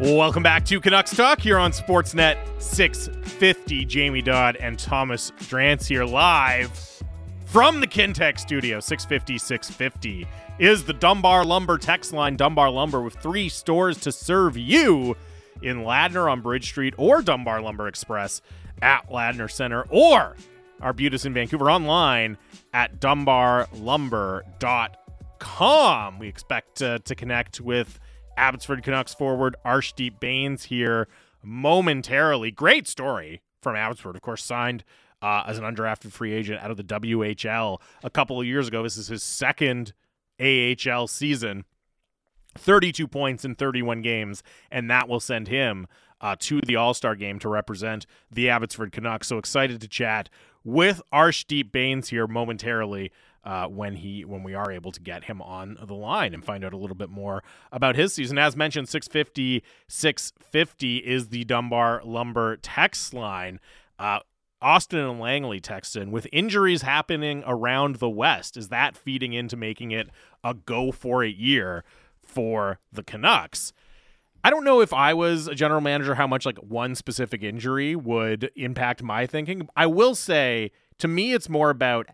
Welcome back to Canucks Talk here on Sportsnet 650. Jamie Dodd and Thomas Drance here live from the Kintec studio. 650 650 is the Dunbar Lumber text line. Dunbar Lumber with three stores to serve you in Ladner on Bridge Street or Dunbar Lumber Express at Ladner Center or Arbutus in Vancouver online at dunbarlumber.com. We expect uh, to connect with Abbotsford Canucks forward Arshdeep Bains here momentarily. Great story from Abbotsford, of course, signed uh, as an undrafted free agent out of the WHL a couple of years ago. This is his second AHL season. 32 points in 31 games, and that will send him uh, to the All Star game to represent the Abbotsford Canucks. So excited to chat with Arshdeep Bains here momentarily uh, when he when we are able to get him on the line and find out a little bit more about his season. As mentioned, 650 650 is the Dunbar Lumber text line. Uh, Austin and Langley texted in with injuries happening around the West. Is that feeding into making it a go for it year for the Canucks? I don't know if I was a general manager how much like one specific injury would impact my thinking. I will say to me it's more about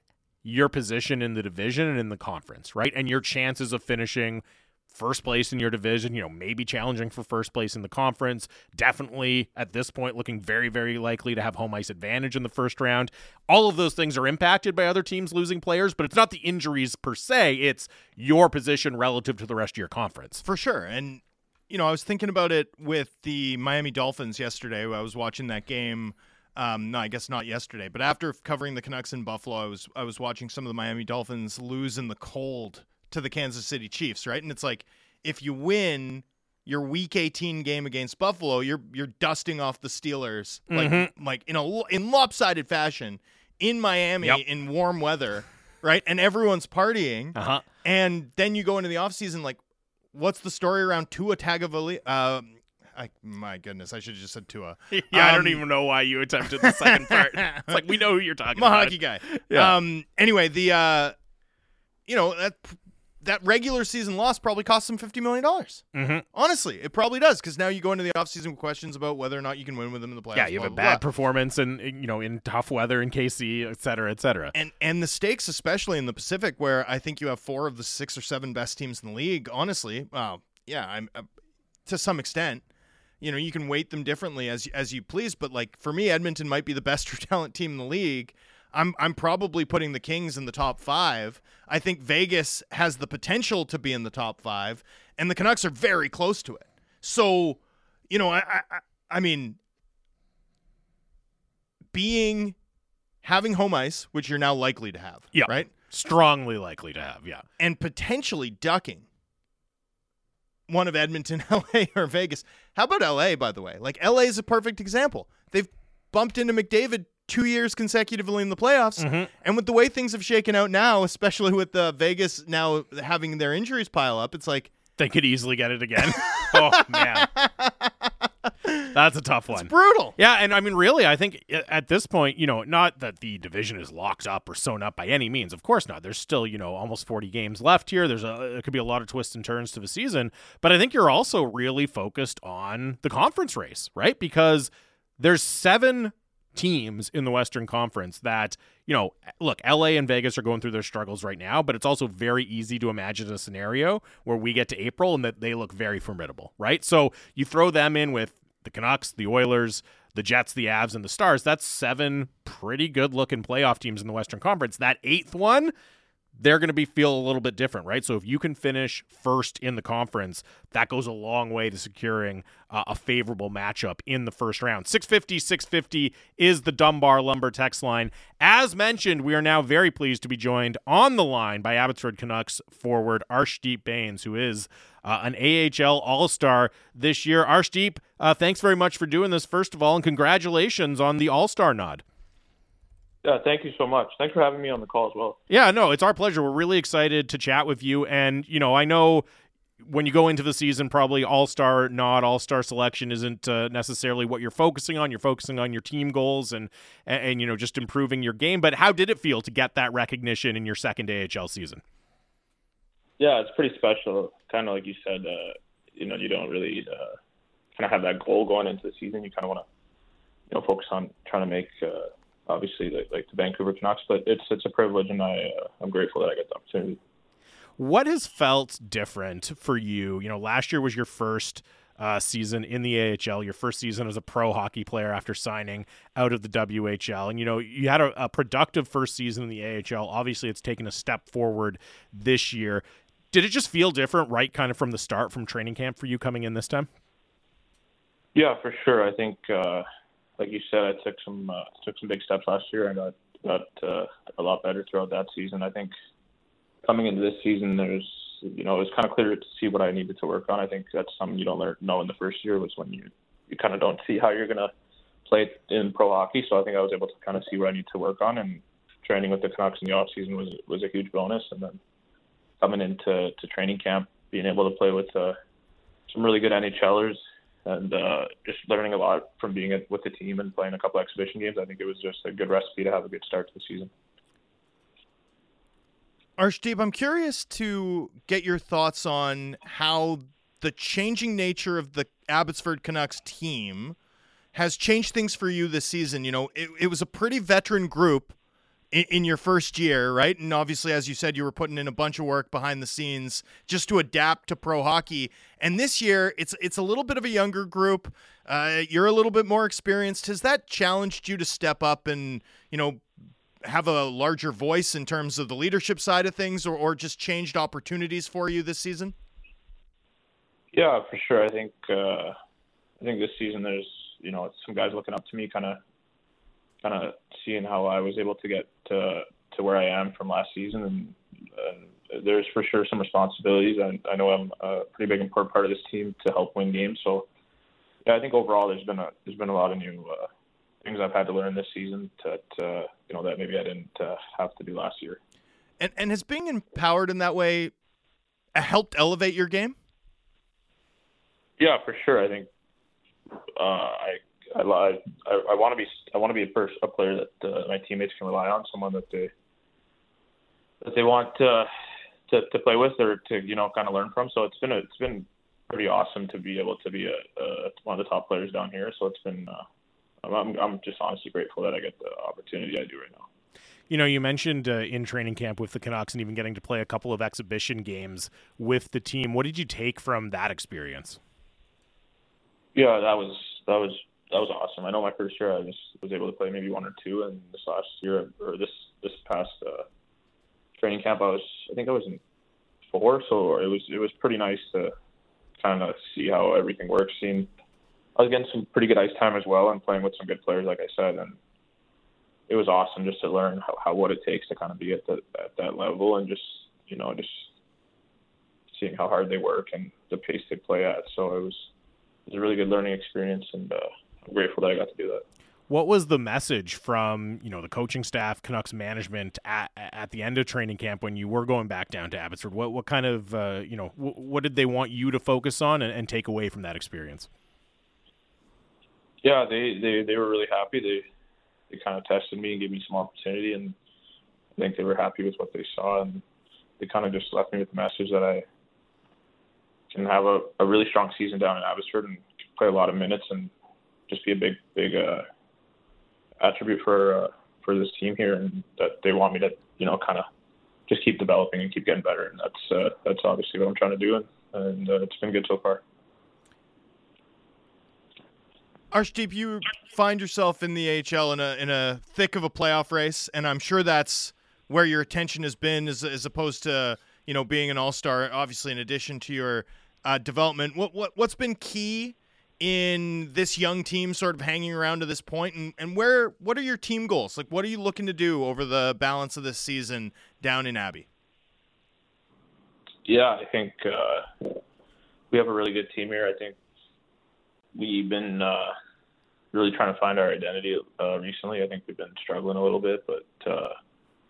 your position in the division and in the conference, right? And your chances of finishing first place in your division, you know, maybe challenging for first place in the conference. Definitely at this point looking very, very likely to have home ice advantage in the first round. All of those things are impacted by other teams losing players, but it's not the injuries per se, it's your position relative to the rest of your conference. For sure. And, you know, I was thinking about it with the Miami Dolphins yesterday. I was watching that game um, no, I guess not yesterday, but after covering the Canucks in Buffalo, I was I was watching some of the Miami Dolphins lose in the cold to the Kansas City Chiefs, right? And it's like if you win your Week 18 game against Buffalo, you're you're dusting off the Steelers like mm-hmm. like in a in lopsided fashion in Miami yep. in warm weather, right? And everyone's partying, uh-huh. and then you go into the offseason like, what's the story around Tua Tagovailoa? Uh, I, my goodness, I should have just said Tua. yeah, um, I don't um, even know why you attempted the second part. It's like we know who you're talking I'm about. a hockey guy. Yeah. Um. Anyway, the uh, you know that that regular season loss probably cost them fifty million dollars. Mm-hmm. Honestly, it probably does because now you go into the offseason with questions about whether or not you can win with them in the playoffs. Yeah, you have blah, a bad blah. performance and you know in tough weather in KC, et cetera, et cetera. And and the stakes, especially in the Pacific, where I think you have four of the six or seven best teams in the league. Honestly, wow, yeah, I'm uh, to some extent you know you can weight them differently as as you please but like for me Edmonton might be the best true talent team in the league. I'm I'm probably putting the Kings in the top 5 I think Vegas has the potential to be in the top 5 and the Canucks are very close to it. So you know I I, I mean being having home ice which you're now likely to have yeah. right? Strongly likely to have yeah. And potentially ducking one of Edmonton, LA, or Vegas. How about LA, by the way? Like, LA is a perfect example. They've bumped into McDavid two years consecutively in the playoffs. Mm-hmm. And with the way things have shaken out now, especially with the Vegas now having their injuries pile up, it's like. They could easily get it again. oh, man. That's a tough one. It's brutal. Yeah, and I mean, really, I think at this point, you know, not that the division is locked up or sewn up by any means. Of course not. There's still, you know, almost 40 games left here. There's a it could be a lot of twists and turns to the season, but I think you're also really focused on the conference race, right? Because there's seven teams in the Western Conference that, you know, look, LA and Vegas are going through their struggles right now, but it's also very easy to imagine a scenario where we get to April and that they look very formidable, right? So you throw them in with the Canucks, the Oilers, the Jets, the Avs, and the Stars. That's seven pretty good looking playoff teams in the Western Conference. That eighth one, they're going to be feel a little bit different, right? So if you can finish first in the conference, that goes a long way to securing uh, a favorable matchup in the first round. 650 650 is the Dunbar Lumber text line. As mentioned, we are now very pleased to be joined on the line by Abbotsford Canucks forward Arshdeep Bains, who is uh, an AHL All Star this year. Arshdeep, uh, thanks very much for doing this, first of all, and congratulations on the All Star nod. Yeah, thank you so much. Thanks for having me on the call as well. Yeah, no, it's our pleasure. We're really excited to chat with you. And, you know, I know when you go into the season, probably all star, not all star selection isn't uh, necessarily what you're focusing on. You're focusing on your team goals and, and, and, you know, just improving your game. But how did it feel to get that recognition in your second AHL season? Yeah, it's pretty special. Kind of like you said, uh, you know, you don't really uh, kind of have that goal going into the season. You kind of want to, you know, focus on trying to make uh, obviously like, like the Vancouver Canucks. But it's it's a privilege, and I uh, I'm grateful that I got the opportunity. What has felt different for you? You know, last year was your first uh, season in the AHL, your first season as a pro hockey player after signing out of the WHL. And, you know, you had a, a, productive first season in the AHL. Obviously, it's taken a step forward this year. Did it just feel different, right, kind of from the start, from training camp for you coming in this time? Yeah, for sure. I think, uh, like you said, I took some uh, took some big steps last year and got got uh, a lot better throughout that season. I think coming into this season, there's you know it was kind of clear to see what I needed to work on. I think that's something you don't learn know in the first year was when you you kind of don't see how you're gonna play in pro hockey. So I think I was able to kind of see what I need to work on, and training with the Canucks in the off season was was a huge bonus. And then coming into to training camp, being able to play with uh, some really good NHLers and uh, just learning a lot from being with the team and playing a couple exhibition games. I think it was just a good recipe to have a good start to the season. Arshdeep, I'm curious to get your thoughts on how the changing nature of the Abbotsford Canucks team has changed things for you this season. You know, it, it was a pretty veteran group in, in, your first year, right? And obviously, as you said, you were putting in a bunch of work behind the scenes just to adapt to pro hockey. And this year, it's it's a little bit of a younger group. Uh, you're a little bit more experienced. Has that challenged you to step up and you know have a larger voice in terms of the leadership side of things, or or just changed opportunities for you this season? Yeah, for sure. I think uh, I think this season there's you know some guys looking up to me, kind of kind of seeing how I was able to get to to where I am from last season, and, and there's for sure some responsibilities. I, I know I'm a pretty big important part of this team to help win games. So yeah, I think overall there's been a there's been a lot of new uh, things I've had to learn this season that uh, you know that maybe I didn't uh, have to do last year. And and has being empowered in that way helped elevate your game? Yeah, for sure. I think uh, I I, I, I want to be I want to be a first a player that uh, my teammates can rely on, someone that they that they want to, to to play with or to you know kind of learn from. So it's been a, it's been pretty awesome to be able to be a, a one of the top players down here. So it's been uh, I'm I'm just honestly grateful that I get the opportunity I do right now. You know, you mentioned uh, in training camp with the Canucks and even getting to play a couple of exhibition games with the team. What did you take from that experience? Yeah, that was that was that was awesome. I know my first year I just was able to play maybe one or two, and this last year or this this past uh, training camp I was I think I was in four, so it was it was pretty nice to kind of see how everything works. Seeing I was getting some pretty good ice time as well, and playing with some good players, like I said, and it was awesome just to learn how, how what it takes to kind of be at the at that level, and just you know just seeing how hard they work and the pace they play at. So it was it was a really good learning experience, and uh, grateful that I got to do that. What was the message from you know the coaching staff, Canucks management at, at the end of training camp when you were going back down to Abbotsford? What what kind of uh, you know w- what did they want you to focus on and, and, take away from that experience? Yeah, they, they, they were really happy. They they kind of tested me and gave me some opportunity, and I think they were happy with what they saw, and they kind of just left me with the message that I can have a, a really strong season down in Abbotsford and play a lot of minutes and just be a big big uh, attribute for uh, for this team here, and that they want me to you know kind of just keep developing and keep getting better, and that's uh, that's obviously what I'm trying to do, and, and uh, it's been good so far. Arshdeep, you find yourself in the AHL in a in a thick of a playoff race, and I'm sure that's where your attention has been as, as opposed to you know being an all star. Obviously, in addition to your uh, development, what what what's been key in this young team, sort of hanging around to this point, and and where what are your team goals? Like, what are you looking to do over the balance of this season down in Abbey? Yeah, I think uh, we have a really good team here. I think we've been uh, really trying to find our identity uh, recently. I think we've been struggling a little bit, but uh,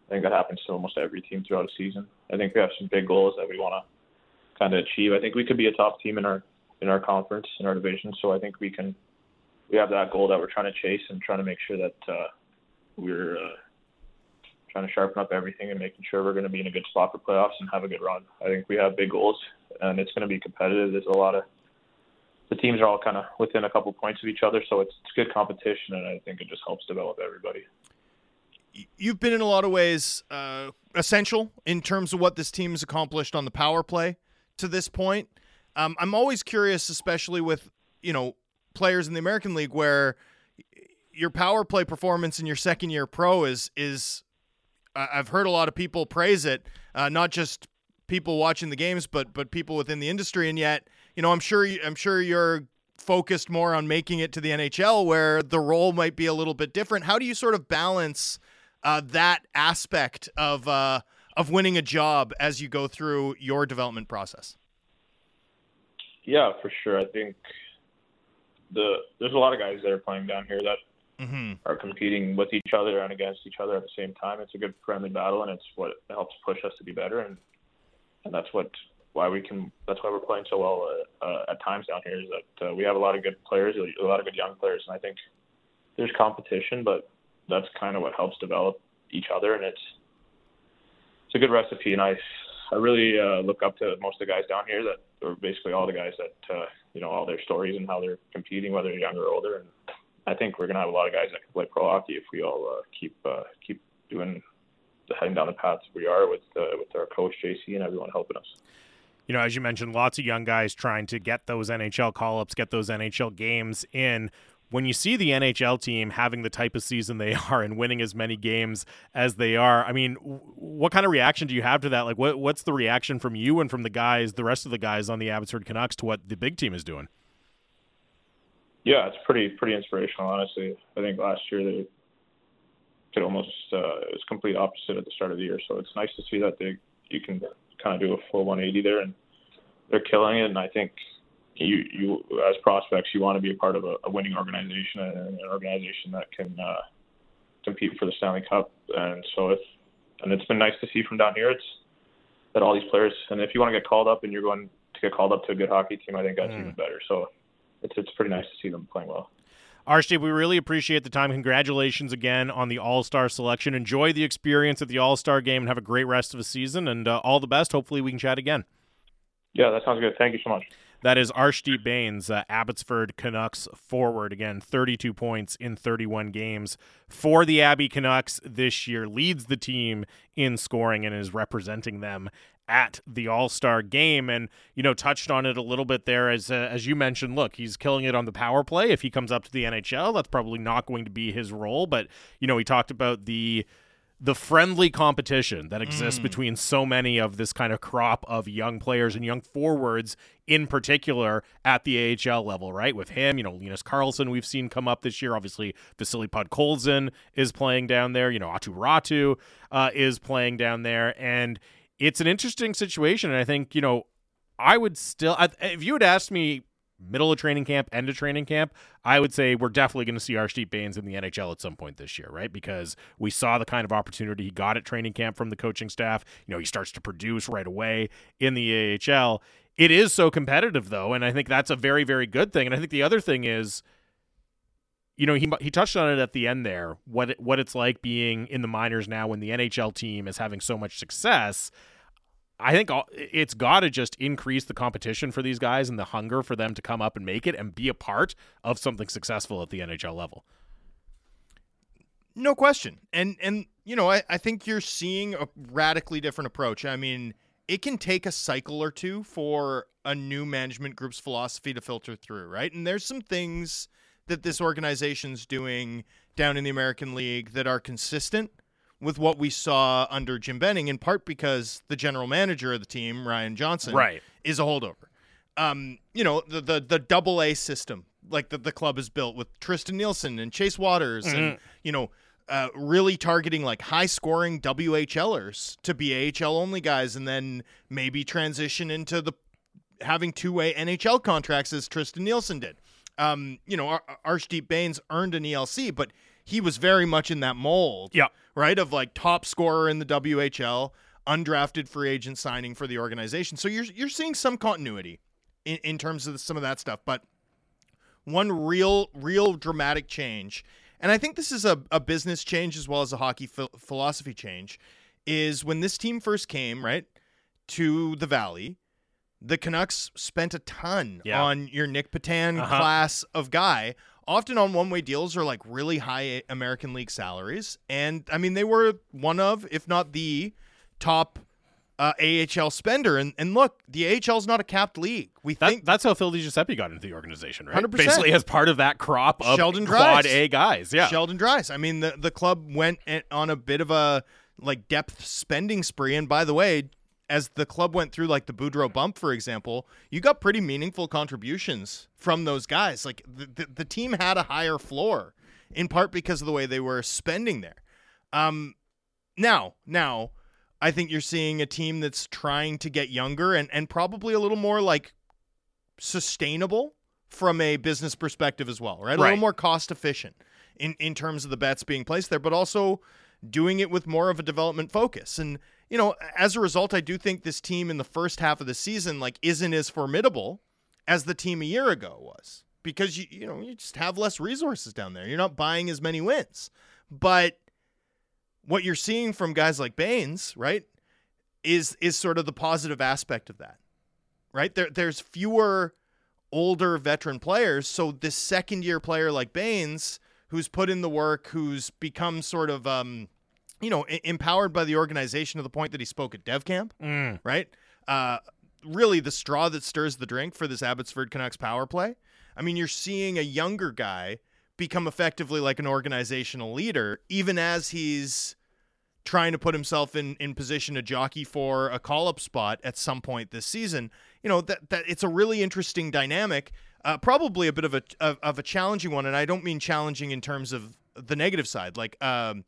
I think that happens to almost every team throughout a season. I think we have some big goals that we want to kind of achieve. I think we could be a top team in our in our conference in our division, so I think we can. We have that goal that we're trying to chase and trying to make sure that uh, we're uh, trying to sharpen up everything and making sure we're going to be in a good spot for playoffs and have a good run. I think we have big goals and it's going to be competitive. There's a lot of the teams are all kind of within a couple points of each other, so it's, it's good competition, and I think it just helps develop everybody. You've been in a lot of ways uh, essential in terms of what this team has accomplished on the power play to this point. Um, I'm always curious, especially with you know players in the American League, where your power play performance in your second year pro is is I've heard a lot of people praise it, uh, not just people watching the games, but but people within the industry, and yet you know I'm sure I'm sure you're focused more on making it to the NHL where the role might be a little bit different. How do you sort of balance uh, that aspect of uh, of winning a job as you go through your development process? Yeah, for sure. I think the there's a lot of guys that are playing down here that mm-hmm. are competing with each other and against each other at the same time. It's a good friendly battle, and it's what helps push us to be better. And and that's what why we can. That's why we're playing so well uh, uh, at times down here. Is that uh, we have a lot of good players, a lot of good young players, and I think there's competition, but that's kind of what helps develop each other, and it's it's a good recipe. And I I really uh, look up to most of the guys down here that, or basically all the guys that uh, you know all their stories and how they're competing, whether they're young or older, and I think we're gonna have a lot of guys that can play pro hockey if we all uh, keep uh, keep doing heading down the path we are with uh, with our coach JC and everyone helping us. You know, as you mentioned, lots of young guys trying to get those NHL call ups, get those NHL games in. When you see the NHL team having the type of season they are and winning as many games as they are, I mean, what kind of reaction do you have to that? Like, what what's the reaction from you and from the guys, the rest of the guys on the Abbotsford Canucks, to what the big team is doing? Yeah, it's pretty pretty inspirational, honestly. I think last year they could almost uh, it was complete opposite at the start of the year. So it's nice to see that they you can kind of do a full 180 there, and they're killing it. And I think you you as prospects you want to be a part of a, a winning organization and an organization that can uh, compete for the Stanley Cup. And so if and it's been nice to see from down here. It's that all these players, and if you want to get called up and you're going to get called up to a good hockey team, I think that's mm. even better. So it's it's pretty nice to see them playing well. Archie, we really appreciate the time. Congratulations again on the All Star selection. Enjoy the experience at the All Star game and have a great rest of the season. And uh, all the best. Hopefully, we can chat again. Yeah, that sounds good. Thank you so much. That is Arshdeep Bains, uh, Abbotsford Canucks forward. Again, 32 points in 31 games for the Abbey Canucks this year. Leads the team in scoring and is representing them at the All Star game, and you know touched on it a little bit there as uh, as you mentioned. Look, he's killing it on the power play. If he comes up to the NHL, that's probably not going to be his role. But you know, he talked about the the friendly competition that exists mm. between so many of this kind of crop of young players and young forwards in particular at the AHL level, right? With him, you know, Linus Karlsson we've seen come up this year. Obviously, Vasily Podkolzin is playing down there. You know, Aatu Räty uh, is playing down there. And it's an interesting situation, and I think you know I would still if you had asked me middle of training camp, end of training camp, I would say we're definitely going to see Arshdeep Bains in the NHL at some point this year, right? Because we saw the kind of opportunity he got at training camp from the coaching staff. You know, he starts to produce right away in the AHL. It is so competitive though, and I think that's a very very good thing. And I think the other thing is you know, he he touched on it at the end there. What it, what it's like being in the minors now when the NHL team is having so much success. I think it's got to just increase the competition for these guys and the hunger for them to come up and make it and be a part of something successful at the NHL level. No question. And and you know, I, I think you're seeing a radically different approach. I mean, it can take a cycle or two for a new management group's philosophy to filter through, right? And there's some things that this organization's doing down in the American League that are consistent with what we saw under Jim Benning, in part because the general manager of the team, Ryan Johnson, Right. is a holdover. Um, you know, the the the double A system, like that the club is built with Tristen Nielsen and Chase Wouters and you know, uh, really targeting like high scoring WHLers to be AHL only guys and then maybe transition into the having two way NHL contracts as Tristen Nielsen did. Um, you know, Ar- Arshdeep Bains earned an ELC, but he was very much in that mold Yeah. right? Of like top scorer in the WHL, undrafted free agent signing for the organization. So you're you're seeing some continuity in, in terms of some of that stuff. But one real real dramatic change, and I think this is a, a business change as well as a hockey ph- philosophy change, is when this team first came right to the Valley. The Canucks spent a ton Yeah. on your Nic Petan Uh-huh. class of guy, often on one way deals or like really high American League salaries. And I mean, they were one of, if not the top uh, AHL spender. And, and look, the AHL is not a capped league. We That, think that's how Phil Giuseppe got into the organization, right? 100%. Basically, as part of that crop of Sheldon quad Dries. A guys. Yeah. Sheldon Dries. I mean, the, the club went on a bit of a like depth spending spree. And by the way, as the club went through like the Boudreau bump, for example, you got pretty meaningful contributions from those guys. Like the, the, the team had a higher floor in part because of the way they were spending there. Um, now, now, I think you're seeing a team that's trying to get younger and, and probably a little more like sustainable from a business perspective as well, right? A Right. little more cost efficient in, in terms of the bets being placed there, but also doing it with more of a development focus. And, you know, as a result, I do think this team in the first half of the season like isn't as formidable as the team a year ago was. Because you you know, you just have less resources down there. You're not buying as many wins. But what you're seeing from guys like Bains, right, is is sort of the positive aspect of that. Right? There there's fewer older veteran players, so this second year player like Bains who's put in the work, who's become sort of um you know, e- empowered by the organization to the point that he spoke at Dev Camp, Mm. right? Uh really the straw that stirs the drink for this Abbotsford Canucks power play. I mean, you're seeing a younger guy become effectively like an organizational leader, even as he's trying to put himself in in position to jockey for a call up spot at some point this season. You know that that it's a really interesting dynamic, uh, probably a bit of a of, of a challenging one, and I don't mean challenging in terms of the negative side. Like, um,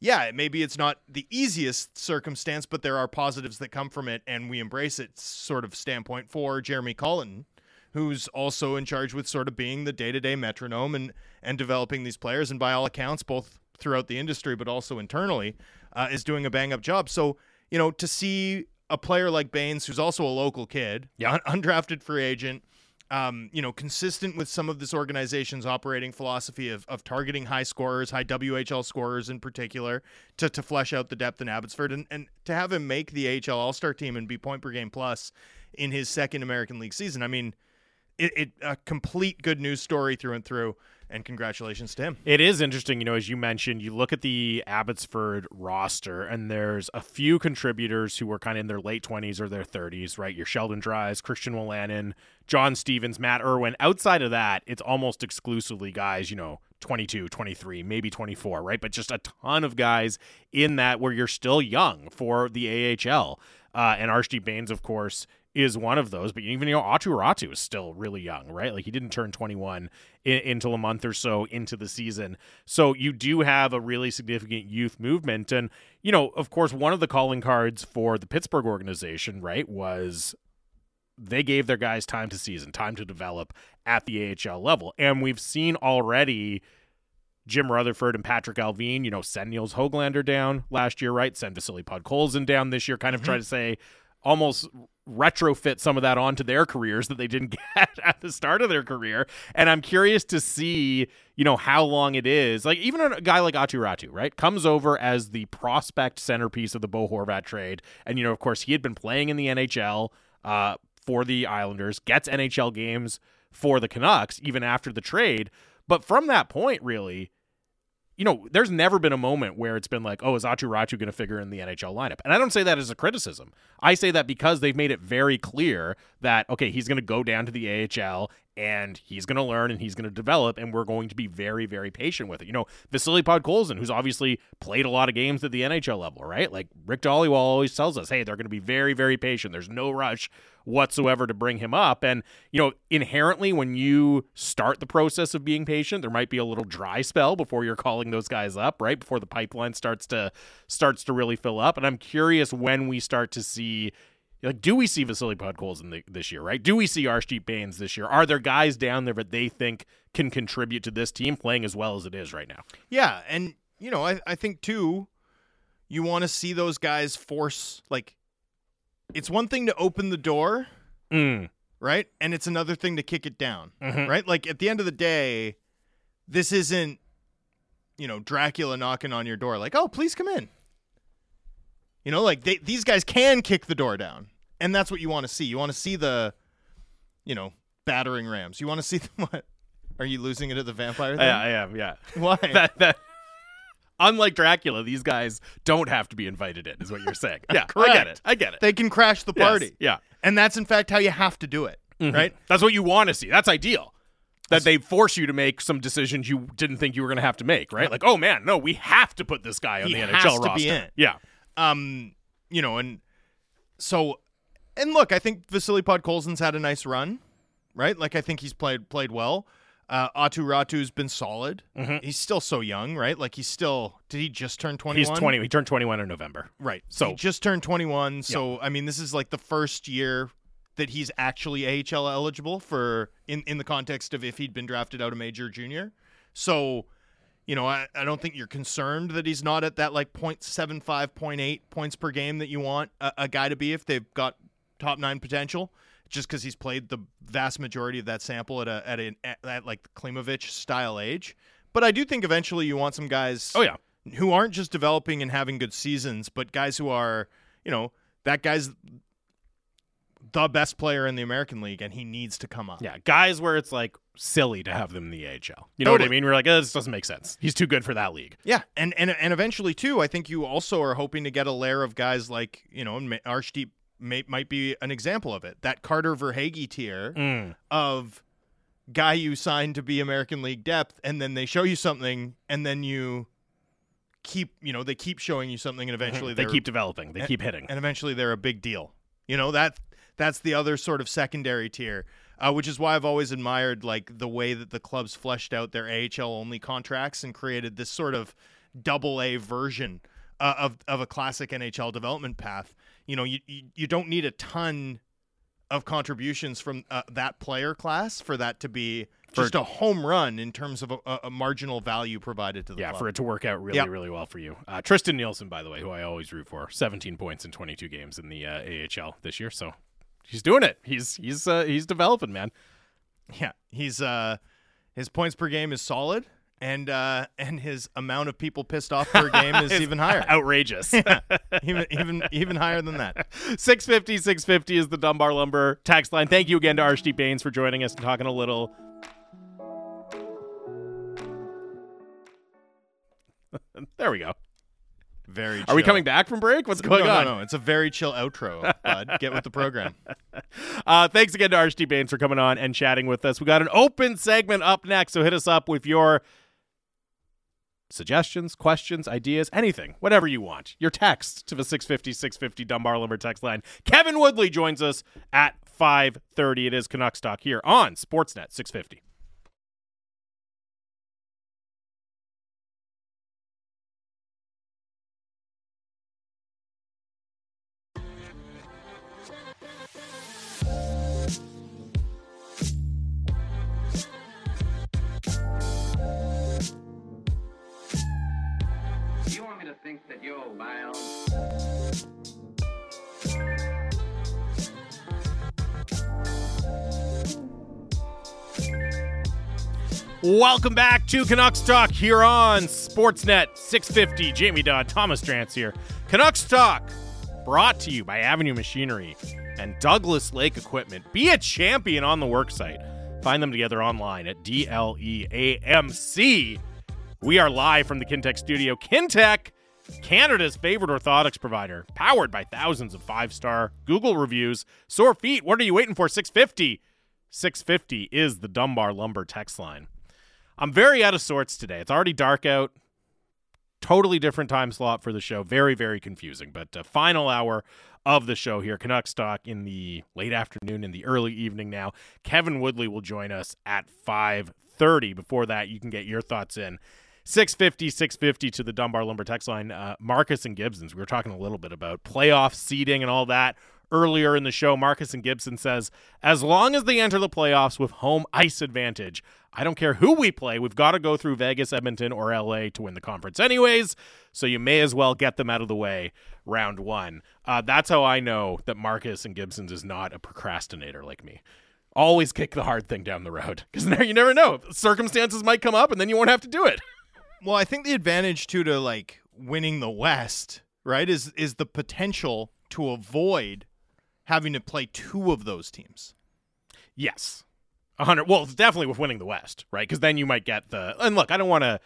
yeah, maybe it's not the easiest circumstance, but there are positives that come from it, and we embrace it. Sort of standpoint for Jeremy Colliton, who's also in charge with sort of being the day to day metronome and and developing these players, and by all accounts, both throughout the industry but also internally, uh, is doing a bang up job. So you know to see a player like Bains, who's also a local kid, Yeah. un- undrafted free agent. Um, you know, consistent with some of this organization's operating philosophy of, of targeting high scorers, high WHL scorers in particular, to, to flesh out the depth in Abbotsford and, and to have him make the AHL All Star team and be point per game plus in his second American League season. I mean, it, it a complete good news story through and through. And congratulations to him. It is interesting, you know, as you mentioned, you look at the Abbotsford roster, and there's a few contributors who were kind of in their late 20s or their 30s, right? Your Sheldon Dries, Christian Wolanin, John Stevens, Matt Irwin. Outside of that, it's almost exclusively guys, you know, 22, 23, maybe 24, right? But just a ton of guys in that where you're still young for the AHL. Uh, and Archie Bains, of course, is one of those. But even you know, Aatu Räty is still really young, right? Like he didn't turn 21 in, until a month or so into the season. So you do have a really significant youth movement, and you know, of course, one of the calling cards for the Pittsburgh organization, right, was they gave their guys time to season, time to develop at the AHL level, and we've seen already. Jim Rutherford and Patrik Allvin, you know, send Nils Hoglander down last year, right? Send Vasily Podkolzin down this year, kind of try mm-hmm. to say almost retrofit some of that onto their careers that they didn't get at the start of their career. And I'm curious to see, you know, how long it is. Like even a guy like Aatu Räty, right, comes over as the prospect centerpiece of the Bo Horvat trade, and you know, of course, he had been playing in the NHL uh, for the Islanders, gets NHL games for the Canucks even after the trade. But from that point, really, you know, there's never been a moment where it's been like, oh, is Aatu Räty going to figure in the NHL lineup? And I don't say that as a criticism. I say that because they've made it very clear that, okay, he's going to go down to the AHL and he's going to learn and he's going to develop and we're going to be very very patient with it. You know vasily podkolzin who's obviously played a lot of games at the nhl level right? Like rick Dhaliwal always tells us hey they're going to be very very patient. There's no rush whatsoever to bring him up. And you know inherently when you start the process of being patient there might be a little dry spell before you're calling those guys up right? Before the pipeline starts to starts to really fill up. And i'm curious when we start to see like, do we see Vasily Podkolzin the, this year, right? Do we see Arshdeep Bains this year? Are there guys down there that they think can contribute to this team playing as well as it is right now? Yeah, and you know, I, I think too, you want to see those guys force like it's one thing to open the door, mm. right? And it's another thing to kick it down, Mhm. right? Like at the end of the day, this isn't you know Dracula knocking on your door like, "Oh, please come in." You know, like they, these guys can kick the door down, and that's what you want to see. You want to see the, you know, battering rams. You want to see them, what? Are you losing it at the vampire thing? Yeah, I am. Yeah. Why? that that. Unlike Dracula, these guys don't have to be invited in, is what you're saying. Yeah, I get it. I get it. they can crash the Yes, party. Yeah. And that's in fact how you have to do it, Mhm. right? That's what you want to see. That's ideal. That they force you to make some decisions you didn't think you were going to have to make, right? Like, oh man, no, we have to put this guy on He the has NHL to roster. be in. Yeah. Um, you know, and so and look, I think Vasily Podkolzin's had a nice run, right? Like I think he's played played well. Uh, Aatu Räty's been solid. Mhm. He's still so young, right? Like he's still. Did he just turn twenty? He's 20. He turned 21 in November. Right. So- he just turned 21. So I mean, this is like the first year that he's actually AHL eligible for in in the context of if he'd been drafted out of major junior. So, you know, I, I don't think you're concerned that he's not at that like 0.75, 0.8 points per game that you want a, a guy to be if they've got top nine potential. Just because he's played the vast majority of that sample at a at a at, at like Klimovich style age, but I do think eventually you want some guys Oh yeah. who aren't just developing and having good seasons, but guys who are, you know, that guy's the best player in the American League and he needs to come up. Yeah, guys where it's like silly to have them in the AHL. You know what I mean? We're like, oh, this doesn't make sense. He's too good for that league. Yeah, and and and eventually too, I think you also are hoping to get a layer of guys like you know, Ma- may, might be an example of it. That Carter Verhaeghe tier Mm. of guy you signed to be American League depth, and then they show you something, and then you keep you know they keep showing you something, and eventually. They keep developing. They keep hitting. and eventually they're a big deal. You know that that's the other sort of secondary tier, uh, which is why I've always admired like the way that the clubs fleshed out their AHL only contracts and created this sort of double A version uh, of of a classic NHL development path. You know, you you, you don't need a ton of contributions from uh, that player class for that to be For- just a home run in terms of a, a- a marginal value provided to the yeah, club. for it to work out really, Yep. really well for you. Uh, Tristen Nielsen, by the way, who I always root for, 17 points in 22 games in the uh, AHL this year. So he's doing it. He's he's uh, he's developing, man. Yeah, he's uh his points per game is solid and uh and his amount of people pissed off per game is even higher. Outrageous. even even even higher than that. 650 650 is the Dunbar Lumber tax line. Thank you again to Archie Bains for joining us and talking a little. there we go. Very Are we coming back from break? What's going no, on? No, no, it's a very chill outro, bud. Get with the program. Uh, thanks again to Archie Bains for coming on and chatting with us. We got an open segment up next, so hit us up with your suggestions, questions, ideas, anything, whatever you want. Your text to the 650 650 Dunbar Lumber text line. Kevin Woodley joins us at 5:30. It is Canucks Talk here on Sportsnet 650. Think that you're wild? Welcome back to Canucks Talk here on Sportsnet 650. Jamie Dodd, Thomas Drance here. Canucks Talk brought to you by Avenue Machinery and Douglas Lake Equipment. Be a champion on the worksite. Find them together online at DLEAMC. We are live from the Kintec studio. Kintec, Canada's favorite orthotics provider, powered by thousands of five star Google reviews. Sore feet, what are you waiting for? 650. 650 is the Dunbar Lumber text line. I'm very out of sorts today. It's already dark out. Totally different time slot for the show. Very, very confusing. But uh, final hour of the show here. Canucks talk in the late afternoon, in the early evening now. Kevin Woodley will join us at 5.30. Before that, you can get your thoughts in. 650, 650 to the Dunbar Lumber text line. Uh, Marcus and Gibson's. We were talking a little bit about playoff seeding and all that earlier in the show. Marcus and Gibson says, as long as they enter the playoffs with home ice advantage, I don't care who we play. We've got to go through Vegas, Edmonton, or LA to win the conference, anyways. So you may as well get them out of the way round one. Uh, that's how I know that Marcus and Gibson's is not a procrastinator like me. Always kick the hard thing down the road because now you never know. Circumstances might come up and then you won't have to do it. Well, I think the advantage too to like winning the West, right, is is the potential to avoid having to play two of those teams. Yes. 100 well it's definitely with winning the west right because then you might get the and look i don't want to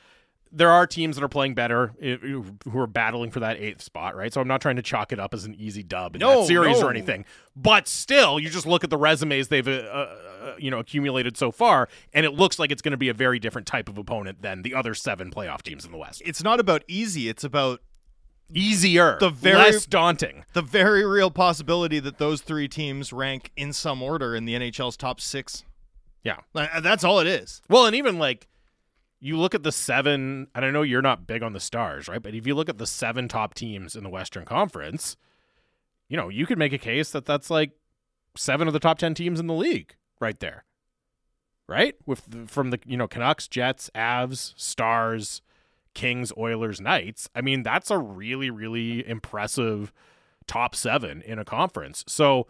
there are teams that are playing better who are battling for that eighth spot right so i'm not trying to chalk it up as an easy dub in no, that series no. or anything but still you just look at the resumes they've uh, uh, you know accumulated so far and it looks like it's going to be a very different type of opponent than the other seven playoff teams in the west it's not about easy it's about easier the very less daunting the very real possibility that those three teams rank in some order in the nhl's top six yeah. Uh, that's all it is. Well, and even like you look at the seven, and I know you're not big on the stars, right? But if you look at the seven top teams in the Western Conference, you know, you could make a case that that's like seven of the top 10 teams in the league right there. Right? With the, from the, you know, Canucks, Jets, Avs, Stars, Kings, Oilers, Knights. I mean, that's a really, really impressive top seven in a conference. So,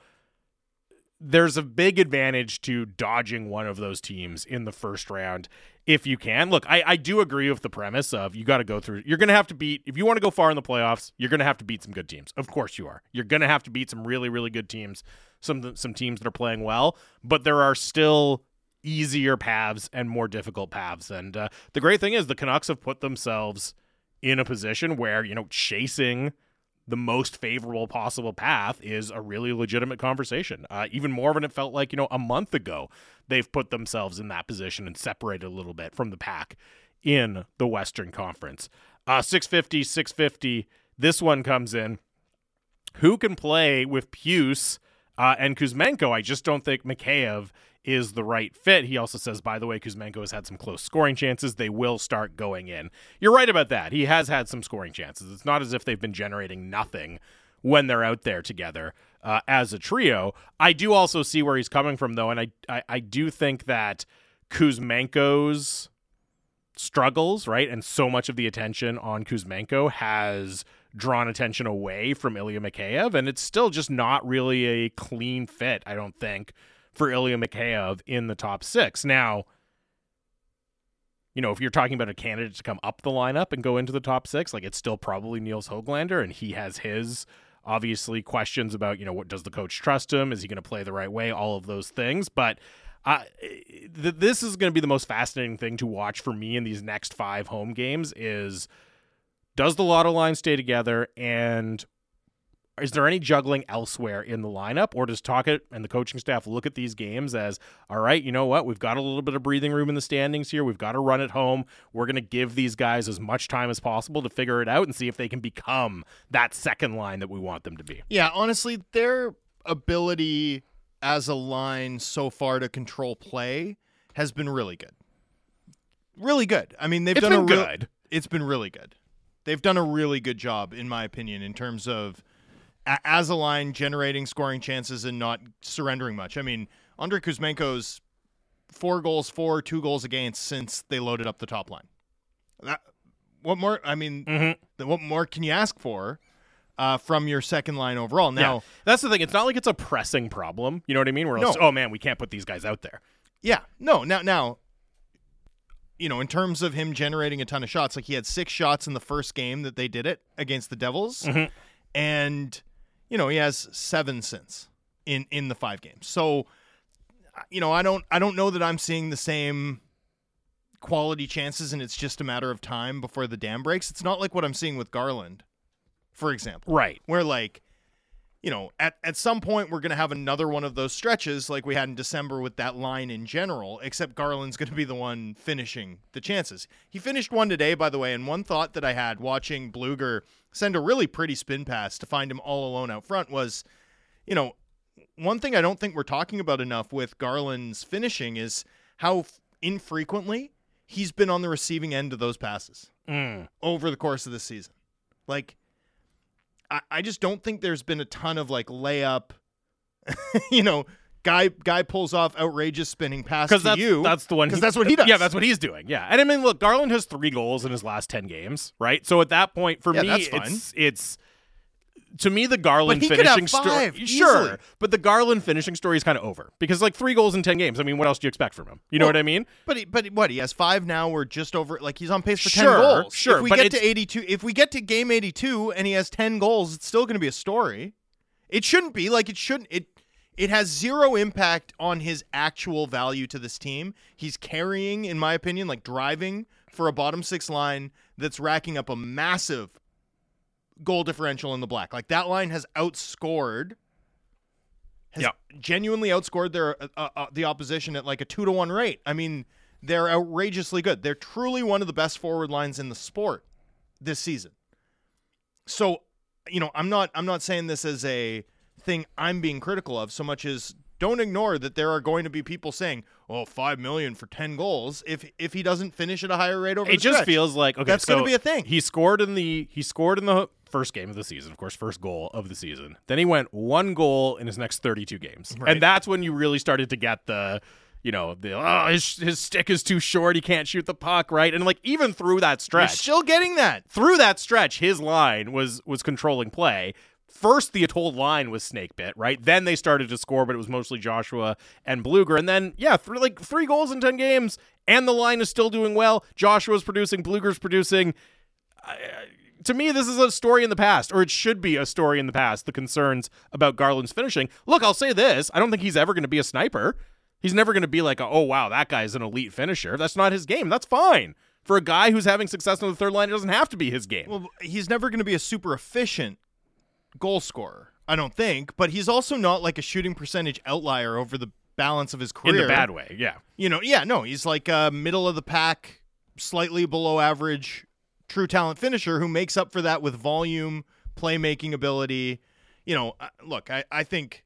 there's a big advantage to dodging one of those teams in the first round if you can. Look, I, I do agree with the premise of you got to go through. You're going to have to beat, if you want to go far in the playoffs, you're going to have to beat some good teams. Of course you are. You're going to have to beat some really, really good teams, some, some teams that are playing well, but there are still easier paths and more difficult paths. And uh, the great thing is the Canucks have put themselves in a position where, you know, chasing the most favorable possible path is a really legitimate conversation. Uh, even more than it felt like, you know, a month ago, they've put themselves in that position and separated a little bit from the pack in the Western Conference. Uh, 650, 650. This one comes in. Who can play with Puce uh, and Kuzmenko? I just don't think Mikheyev is the right fit. He also says, by the way, Kuzmenko has had some close scoring chances. They will start going in. You're right about that. He has had some scoring chances. It's not as if they've been generating nothing when they're out there together uh, as a trio. I do also see where he's coming from, though, and I, I, I do think that Kuzmenko's struggles, right, and so much of the attention on Kuzmenko has drawn attention away from Ilya Mikheyev, and it's still just not really a clean fit, I don't think, for Ilya Mikheyev in the top six. Now, you know, if you're talking about a candidate to come up the lineup and go into the top six, like it's still probably Nils Hoglander, and he has his obviously questions about, you know, what does the coach trust him? Is he going to play the right way? All of those things. But uh, th- this is going to be the most fascinating thing to watch for me in these next five home games is does the lotto line stay together and is there any juggling elsewhere in the lineup, or does Tocchet and the coaching staff look at these games as, all right, you know what, we've got a little bit of breathing room in the standings here. We've got to run it home. We're going to give these guys as much time as possible to figure it out and see if they can become that second line that we want them to be. Yeah, honestly, their ability as a line so far to control play has been really good. Really good. I mean, they've it's done a real, good. It's been really good. They've done a really good job, in my opinion, in terms of as a line generating scoring chances and not surrendering much. I mean, Andrei Kuzmenko's four goals for, two goals against since they loaded up the top line. That, what more? I mean, mm-hmm. what more can you ask for uh, from your second line overall? Now, yeah. that's the thing. It's not like it's a pressing problem. You know what I mean? Where no. oh man, we can't put these guys out there. Yeah, no. Now, now, you know, in terms of him generating a ton of shots, like he had six shots in the first game that they did it against the Devils, mm-hmm. and you know, he has seven since in in the five games. So, you know, I don't I don't know that I'm seeing the same quality chances, and it's just a matter of time before the dam breaks. It's not like what I'm seeing with Garland, for example, right? Where like, you know, at, at some point we're going to have another one of those stretches like we had in December with that line in general, except Garland's going to be the one finishing the chances. He finished one today, by the way, and one thought that I had watching Blueger send a really pretty spin pass to find him all alone out front was, you know, one thing I don't think we're talking about enough with Garland's finishing is how f- infrequently he's been on the receiving end of those passes Mm. over the course of the season. Like, I, I just don't think there's been a ton of like layup, you know, guy guy pulls off outrageous spinning pass to that's you. that's the one. 'cause that's what he does. Yeah, that's what he's doing. Yeah, and I mean, look, Garland has three goals in his last ten games, right? So at that point, for Yeah, me, it's it's to me the Garland finishing story. Sure, easily. but the Garland finishing story is kind of over because like three goals in ten games. I mean, what else do you expect from him? You know Well, what I mean? But he, but what he has five now. We're just over. Like he's on pace for Sure, ten goals. sure, If we get to eighty two, if we get to game eighty two and he has ten goals, it's still going to be a story. It shouldn't be like it shouldn't. It it has zero impact on his actual value to this team. He's carrying, in my opinion, like driving for a bottom six line that's racking up a massive goal differential in the black. Like that line has outscored. Has Yeah. genuinely outscored their uh, uh, uh, the opposition at like a two to one rate. I mean, they're outrageously good. They're truly one of the best forward lines in the sport this season. So, you know, I'm not I'm not saying this as a thing I'm being critical of so much as don't ignore that there are going to be people saying, "Oh, five million for ten goals." If if he doesn't finish at a higher rate over, It just stretch. feels like okay. That's so gonna be a thing. He scored in the he scored in the first game of the season, of course, first goal of the season. Then he went one goal in his next thirty-two games, Right. and that's when you really started to get the. You know, the oh, his, his stick is too short. He can't shoot the puck, right? And like even through that You're stretch, still getting that. through that stretch, his line was was controlling play. First, the whole line was snake bit, right? Then they started to score, but it was mostly Joshua and Blueger. And then, yeah, like three goals in ten games, and the line is still doing well. Joshua's producing, Blueger's producing. I- to me, this is a story in the past, or it should be a story in the past. The concerns about Garland's finishing. Look, I'll say this: I don't think he's ever going to be a sniper. He's never going to be like, a, oh wow, that guy's an elite finisher. That's not his game. That's fine for a guy who's having success on the third line. It doesn't have to be his game. Well, he's never going to be a super efficient goal scorer, I don't think, but he's also not like a shooting percentage outlier over the balance of his career. in the bad way, yeah. You know, yeah, no, he's like a middle of the pack, slightly below average true talent finisher who makes up for that with volume, playmaking ability. You know, uh, look, I, I think,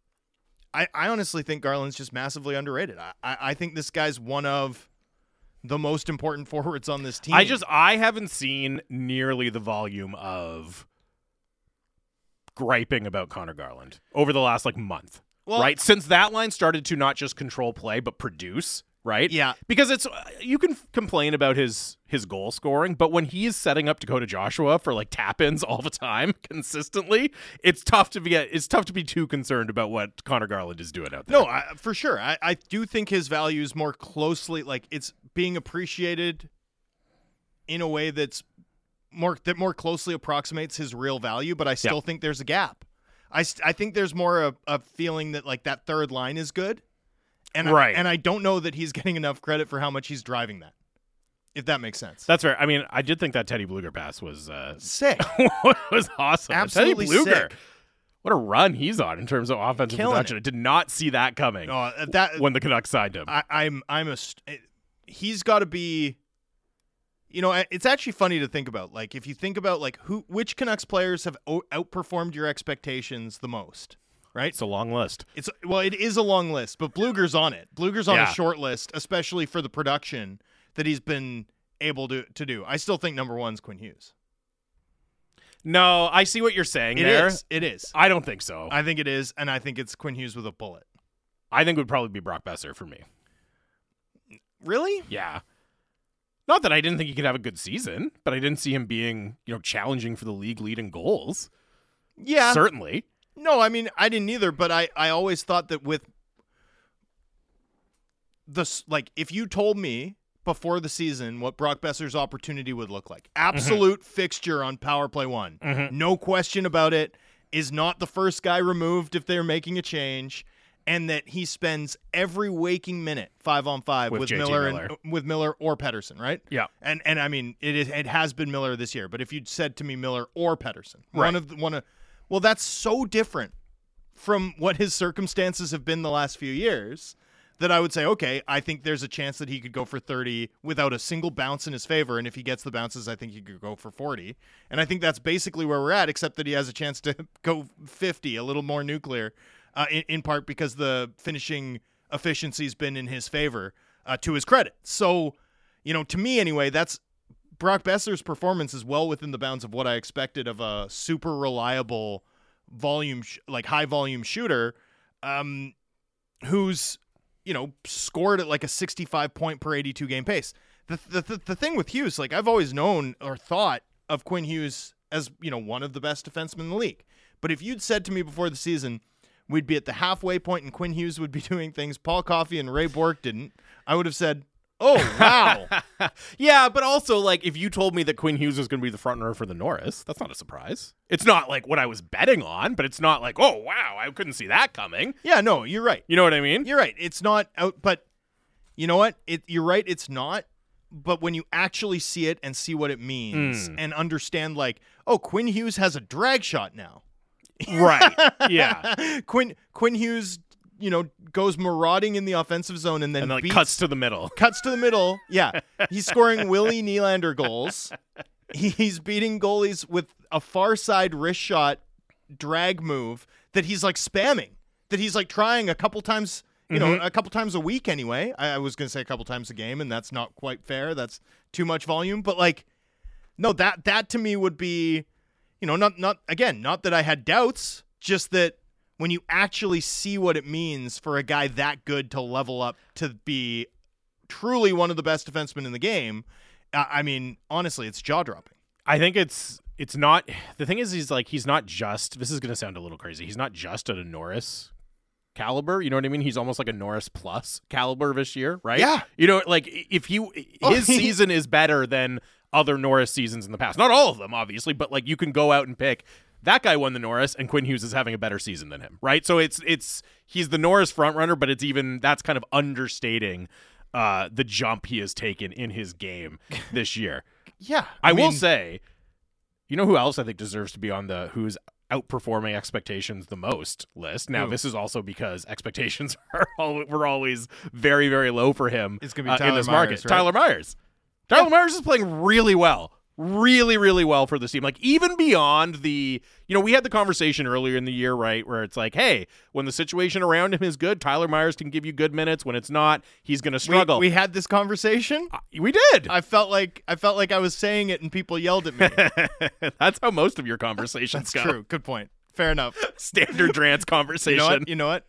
I, I honestly think Garland's just massively underrated. I, I, I think this guy's one of the most important forwards on this team. I just I haven't seen nearly the volume of griping about Conor Garland over the last like month. Well- right? Since that line started to not just control play but produce, right? Yeah. Because it's you can complain about his his goal scoring, but when he is setting up Dakota Joshua for like tap-ins all the time consistently, it's tough to be it's tough to be too concerned about what Conor Garland is doing out there. No, I, for sure. I, I do think his value is more closely like it's being appreciated in a way that's more that more closely approximates his real value. But I still Yeah. think there's a gap. I, st- I think there's more a, a feeling that like that third line is good, and Right. I, and I don't know that he's getting enough credit for how much he's driving that. If that makes sense. That's fair. I mean, I did think that Teddy Blueger pass was uh, Sick. was awesome. Absolutely Teddy Blueger. sick. What a run he's on in terms of offensive Killing production. I did not see that coming uh, that when the Canucks signed him. I, I'm I'm a st- he's got to be. You know, it's actually funny to think about. Like, if you think about like who, which Canucks players have o- outperformed your expectations the most, right? it's a long list. It's well, it is a long list, but Blueger's on it. Blueger's on Yeah. a short list, especially for the production that he's been able to to do. I still think number one's Quinn Hughes. No, I see what you're saying It there. is. It is. I don't think so. I, I think it is, and I think it's Quinn Hughes with a bullet. I think it would probably be Brock Boeser for me. Really? Yeah. Not that I didn't think he could have a good season, but I didn't see him being, you know, challenging for the league leading goals. Yeah. Certainly. No, I mean I didn't either, but I I always thought that with the like if you told me before the season what Brock Boeser's opportunity would look like, absolute fixture on power play one, Mhm. no question about it, is not the first guy removed if they're making a change. And that he spends every waking minute five on five With with, Miller, Miller. and with Miller or Pettersson, right? Yeah. And and I mean it is it has been Miller this year, but if you'd said to me Miller or Pettersson, Right. one of the, one of well that's so different from what his circumstances have been the last few years that I would say, okay, I think there's a chance that he could go for 30 without a single bounce in his favor. And if he gets the bounces, I think he could go for 40. And I think that's basically where we're at, except that he has a chance to go 50, a little more nuclear, uh, in, in part because the finishing efficiency's been in his favor, uh, to his credit. So, you know, to me anyway, that's Brock Boeser's performance is well within the bounds of what I expected of a super reliable volume, sh- like high volume shooter, um, who's you know scored at like a 65 point per 82 game pace. The, the the the thing with Hughes, like I've always known or thought of Quinn Hughes as you know one of the best defensemen in the league. But if you'd said to me before the season we'd be at the halfway point and Quinn Hughes would be doing things Paul Coffey and Ray Bourque didn't, I would have said, "Oh wow." yeah, but also like if you told me that Quinn Hughes was going to be the front runner for the Norris, that's not a surprise. It's not like what I was betting on, but it's not like, oh wow, I couldn't see that coming. yeah, no, you're right. You know what I mean? You're right. It's not out, but you know what? It you're right. It's not. But when you actually see it and see what it means hmm. and understand, like, oh, Quinn Hughes has a drag shot now. Right. Yeah. Quinn Quinn Hughes, you know, goes marauding in the offensive zone and then, And then like cuts to the middle. cuts to the middle. Yeah, he's scoring Willie Nylander goals. He's beating goalies with a far side wrist shot drag move that he's like spamming. That he's like trying a couple times, you know, mm-hmm. a couple times a week anyway. I, I was gonna say a couple times a game, and that's not quite fair. That's too much volume. But like, no, that that to me would be, you know, not not again, not that I had doubts, just that when you actually see what it means for a guy that good to level up to be truly one of the best defensemen in the game, I I mean, honestly, it's jaw dropping. I think it's it's not the thing is he's like he's not just this is going to sound a little crazy. He's not just at a Norris caliber, you know what I mean? He's almost like a Norris plus caliber this year, right? Yeah. You know, like if he Oh, his season is better than other Norris seasons in the past. Not all of them obviously, but like you can go out and pick that guy won the Norris and Quinn Hughes is having a better season than him, right? So it's it's he's the Norris front runner, but it's even that's kind of understating uh the jump he has taken in his game this year. Yeah, I, will mean, say, you know who else I think deserves to be on the who's outperforming expectations the most list. Now, Who? this is also because expectations are al- were always very, very low for him. It's gonna be uh, in this Myers, market. right? Tyler Myers. Tyler Myers is playing really well. Really, really well for this team. Like even beyond the, you know, we had the conversation earlier in the year, right, where it's like, hey, when the situation around him is good, Tyler Myers can give you good minutes. When it's not, he's going to struggle. we had this conversation. Uh, we did. I felt like I felt like I was saying it and people yelled at me. That's how most of your conversations That's go. true. Good point. Fair enough. Standard Drance You conversation. know what? You know what?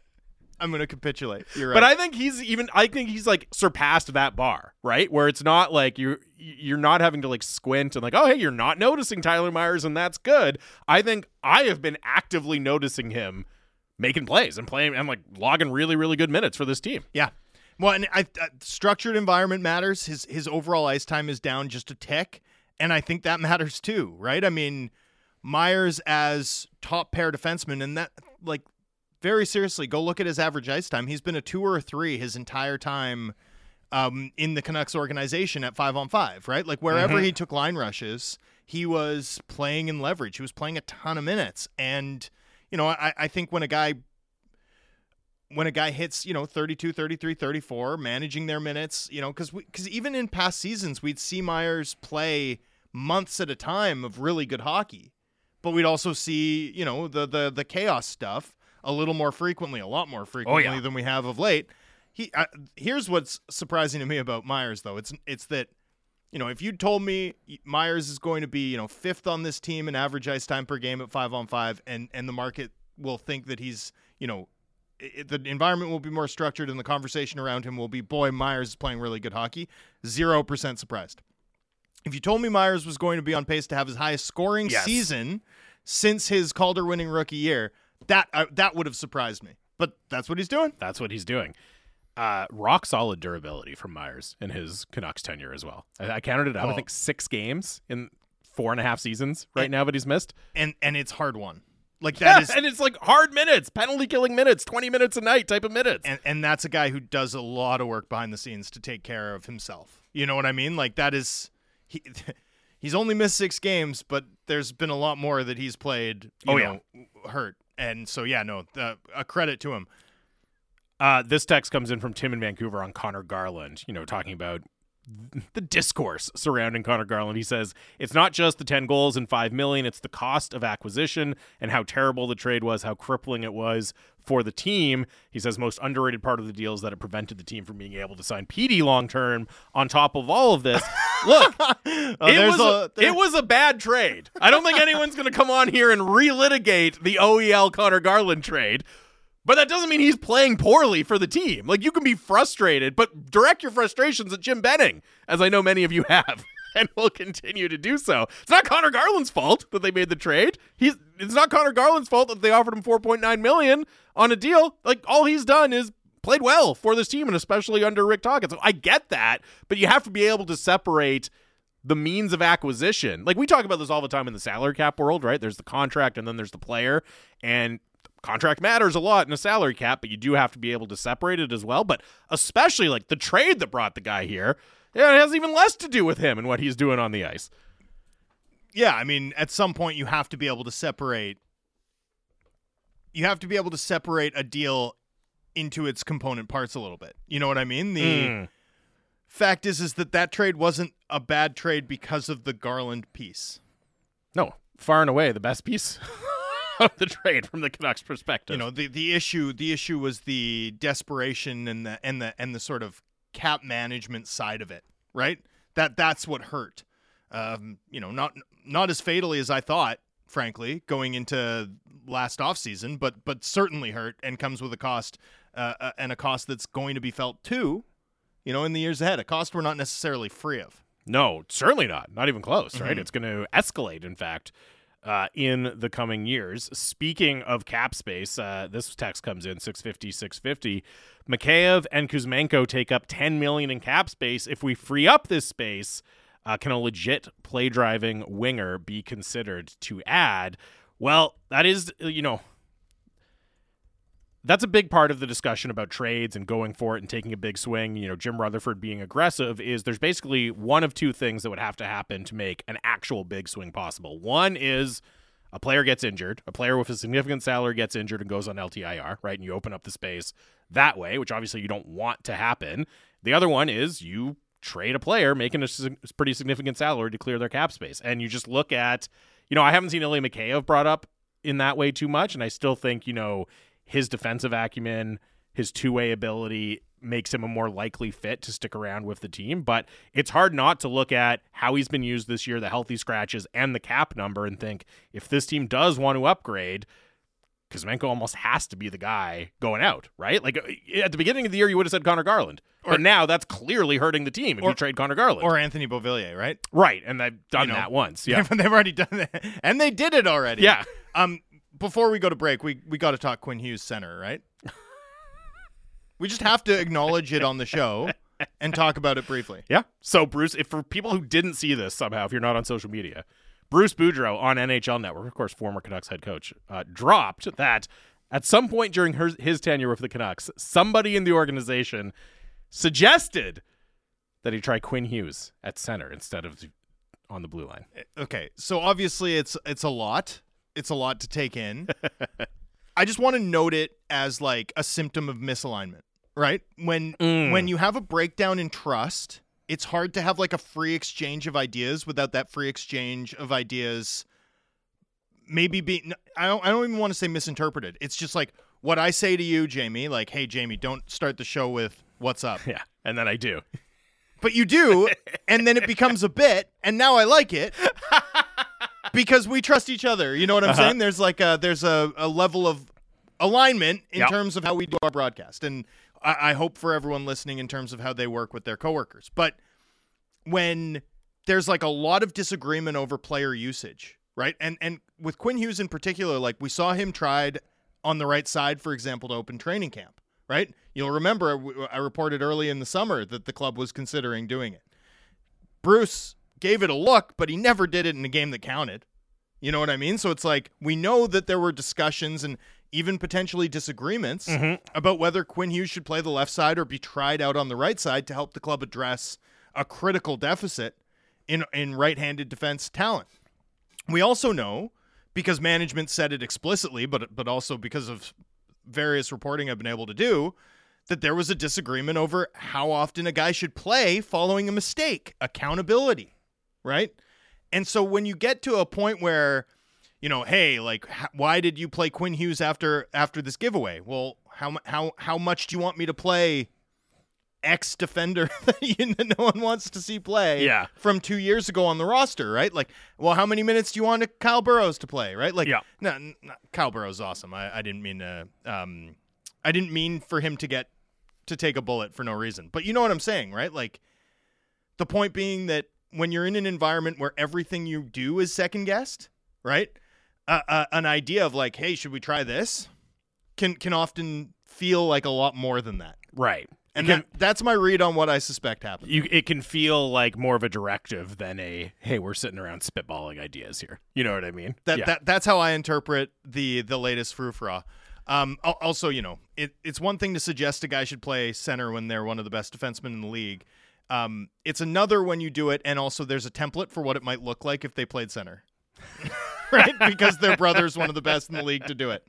I'm gonna capitulate. You're right. But I think he's even. I think he's like surpassed that bar, right? Where it's not like you're you're not having to like squint and like, oh hey, you're not noticing Tyler Myers, and that's good. I think I have been actively noticing him making plays and playing and like logging really really good minutes for this team. Yeah. Well, and I, uh, structured environment matters. His his overall ice time is down just a tick, and I think that matters too, right? I mean, Myers as top pair defenseman, and that like very seriously, go look at his average ice time. He's been a two or a three his entire time um, in the Canucks organization at five on five, right? Like wherever he took line rushes, he was playing in leverage. He was playing a ton of minutes, and you know, I, I think when a guy when a guy hits, you know, 32, 33, 34, managing their minutes, you know, cuz cuz even in past seasons we'd see Myers play months at a time of really good hockey. But we'd also see, you know, the the the chaos stuff a little more frequently, a lot more frequently than we have of late. He uh, here's what's surprising to me about Myers though. It's it's that you know, if you told me Myers is going to be, you know, fifth on this team in average ice time per game at 5 on 5 and and the market will think that he's, you know, it, the environment will be more structured and the conversation around him will be, boy, Myers is playing really good hockey. Zero percent surprised. If you told me Myers was going to be on pace to have his highest scoring Yes. season since his Calder winning rookie year, that uh, that would have surprised me. But that's what he's doing. That's what he's doing. Uh, rock solid durability from Myers in his Canucks tenure as well. I, I counted it. I Oh. think six games in four and a half seasons right now that he's missed. And and it's hard one. Like that is and it's like hard minutes, penalty killing minutes, twenty minutes a night type of minutes. and and that's a guy who does a lot of work behind the scenes to take care of himself. You know what I mean? Like that is he he's only missed 6 games, but there's been a lot more that he's played, you Oh, yeah. hurt. And so yeah, no, the, a credit to him. Uh, this text comes in from Tim in Vancouver on Conor Garland, you know, talking about the discourse surrounding Conor Garland. He says it's not just the 10 goals and 5 million, it's the cost of acquisition and how terrible the trade was, how crippling it was for the team. He says most underrated part of the deal is that it prevented the team from being able to sign PD long term. On top of all of this, look, Oh, it was a, it was a bad trade. I don't think anyone's going to come on here and relitigate the OEL Conor Garland trade. But that doesn't mean he's playing poorly for the team. Like you can be frustrated, but direct your frustrations at Jim Benning, as I know many of you have, and will continue to do so. It's not Conor Garland's fault that they made the trade. He's it's not Conor Garland's fault that they offered him 4.9 million on a deal. Like all he's done is played well for this team and especially under Rick Tocchet. So I get that, but you have to be able to separate the means of acquisition. Like we talk about this all the time in the salary cap world, right? There's the contract and then there's the player and contract matters a lot in a salary cap, but you do have to be able to separate it as well. But especially like the trade that brought the guy here, yeah, it has even less to do with him and what he's doing on the ice. Yeah, I mean, at some point you have to be able to separate. You have to be able to separate a deal into its component parts a little bit. You know what I mean? The Mm. fact is, is that that trade wasn't a bad trade because of the Garland piece. No, far and away the best piece of the trade from the Canucks perspective. You know, the the issue the issue was the desperation and the and the and the sort of cap management side of it, right? That that's what hurt. Um, you know, not not as fatally as I thought, frankly, going into last offseason, but but certainly hurt and comes with a cost uh, uh, and a cost that's going to be felt too, you know, in the years ahead. A cost we're not necessarily free of. No, certainly not. Not even close, right? Mhm. It's going to escalate, in fact, uh, in the coming years. Speaking of cap space, uh, this text comes in 650, 650. Mikheyev and Kuzmenko take up 10 million in cap space. If we free up this space, uh, can a legit play driving winger be considered to add? Well, that is, you know, that's a big part of the discussion about trades and going for it and taking a big swing. You know, Jim Rutherford being aggressive is there's basically one of two things that would have to happen to make an actual big swing possible. One is a player gets injured, a player with a significant salary gets injured and goes on LTIR, right? And you open up the space that way, which obviously you don't want to happen. The other one is you trade a player making a pretty significant salary to clear their cap space. And you just look at, you know, I haven't seen Ilya Mikheyev brought up in that way too much. And I still think, you know, his defensive acumen, his two way ability makes him a more likely fit to stick around with the team. But it's hard not to look at how he's been used this year, the healthy scratches, and the cap number, and think if this team does want to upgrade, Kuzmenko almost has to be the guy going out, right? Like uh, at the beginning of the year, you would have said Conor Garland. Or- but now that's clearly hurting the team if Or- you trade Conor Garland. Or Anthony Beauvillier, right? right. And they've done You know, that once. Yeah. They've, they've already done that. And they did it already. yeah. Um, before we go to break, we we got to talk Quinn Hughes center, right? we just have to acknowledge it on the show and talk about it briefly. Yeah. So Bruce, if for people who didn't see this somehow, if you're not on social media, Bruce Boudreau on NHL Network, of course, former Canucks head coach, uh, dropped that at some point during her, his tenure with the Canucks, somebody in the organization suggested that he try Quinn Hughes at center instead of on the blue line. Okay, so obviously it's it's a lot. It's a lot to take in. I just want to note it as like a symptom of misalignment, right? When Mm. when you have a breakdown in trust, it's hard to have like a free exchange of ideas without that free exchange of ideas maybe being I don't I don't even want to say misinterpreted. It's just like what I say to you, Jamie, like, "Hey Jamie, don't start the show with what's up." Yeah. And then I do. But you do, and then it becomes a bit, and now I like it because we trust each other. You know what I'm Uh-huh. saying? There's like a there's a, a level of alignment in Yep. terms of how we do our broadcast, and I, I hope for everyone listening in terms of how they work with their coworkers. But when there's like a lot of disagreement over player usage, right? And and with Quinn Hughes in particular, like we saw him tried on the right side, for example, to open training camp, right? You'll remember I reported early in the summer that the club was considering doing it. Bruce gave it a look, but he never did it in a game that counted. You know what I mean? So it's like we know that there were discussions and even potentially disagreements Mhm. about whether Quinn Hughes should play the left side or be tried out on the right side to help the club address a critical deficit in in right-handed defense talent. We also know because management said it explicitly, but but also because of various reporting I've been able to do, that there was a disagreement over how often a guy should play following a mistake, accountability, right? And so when you get to a point where, you know, hey, like, why did you play Quinn Hughes after after this giveaway? Well, how how how much do you want me to play ex defender that, no one wants to see play Yeah. from two years ago on the roster, right? Like, well, how many minutes do you want Kyle Burroughs to play, right? Like, Yeah. no, n- n- Kyle Burroughs awesome. I, I didn't mean to, um, I didn't mean for him to get to take a bullet for no reason, but you know what I'm saying, right? Like, the point being that when you're in an environment where everything you do is second guessed, right? Uh, uh, an idea of like, hey, should we try this? Can can often feel like a lot more than that. Right. And can- that, that's my read on what I suspect happened. you it can feel like more of a directive than a hey we're sitting around spitballing ideas here you know what i mean That, yeah. that that's how I interpret the the latest frou-frou. Um, also, you know, it, it's one thing to suggest a guy should play center when they're one of the best defensemen in the league. Um, it's another when you do it, and also there's a template for what it might look like if they played center, right? Because their brother's one of the best in the league to do it.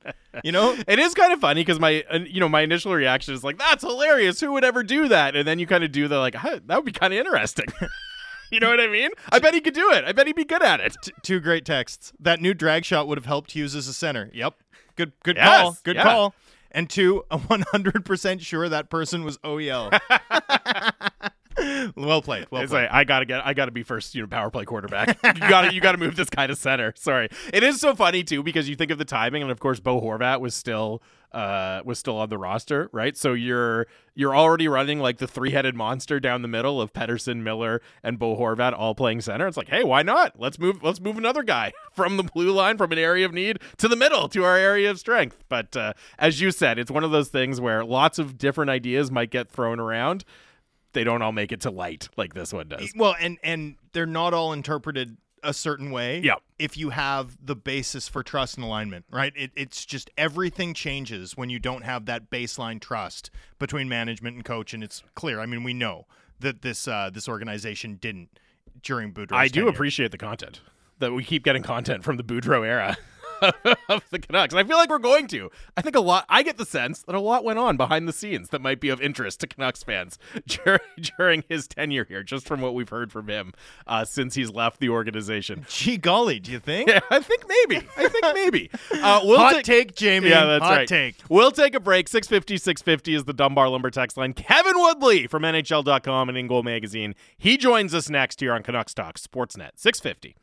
You know, it is kind of funny because my uh, you know my initial reaction is like that's hilarious who would ever do that and then you kind of do the like huh, that would be kind of interesting you know what i mean i bet he could do it i bet he'd be good at it T- two great texts. That new drag shot would have helped Hughes as a center. Yep. Good good Yes, call. Good yeah. call. And two, I'm 100% sure that person was OEL. well played. Well it's played. like I gotta get, I gotta be first, you know, power play quarterback. you gotta, you gotta move this guy to center. Sorry, it is so funny too because you think of the timing, and of course, Bo Horvat was still, uh, was still on the roster, right? So you're, you're already running like the three headed monster down the middle of Pettersson, Miller, and Bo Horvat all playing center. It's like, hey, why not? Let's move, let's move another guy from the blue line from an area of need to the middle to our area of strength. But uh, as you said, it's one of those things where lots of different ideas might get thrown around they don't all make it to light like this one does. Well, and and they're not all interpreted a certain way. Yeah. If you have the basis for trust and alignment, right? It, it's just everything changes when you don't have that baseline trust between management and coach, and it's clear. I mean, we know that this uh, this organization didn't during Boudreau's I do tenure. appreciate the content that we keep getting content from the Boudreaux era of the Canucks. I feel like we're going to. I think a lot. I get the sense that a lot went on behind the scenes that might be of interest to Canucks fans during, during his tenure here, just from what we've heard from him uh, since he's left the organization. Gee golly, do you think? Yeah, I think maybe. I think maybe. Uh, we'll Hot take- take, Jamie. Yeah, that's Hot right. take. We'll take a break. 650 650 is the Dunbar Lumber text line. Kevin Woodley from NHL.com and InGoal Magazine. He joins us next here on Canucks Talk Sportsnet 650.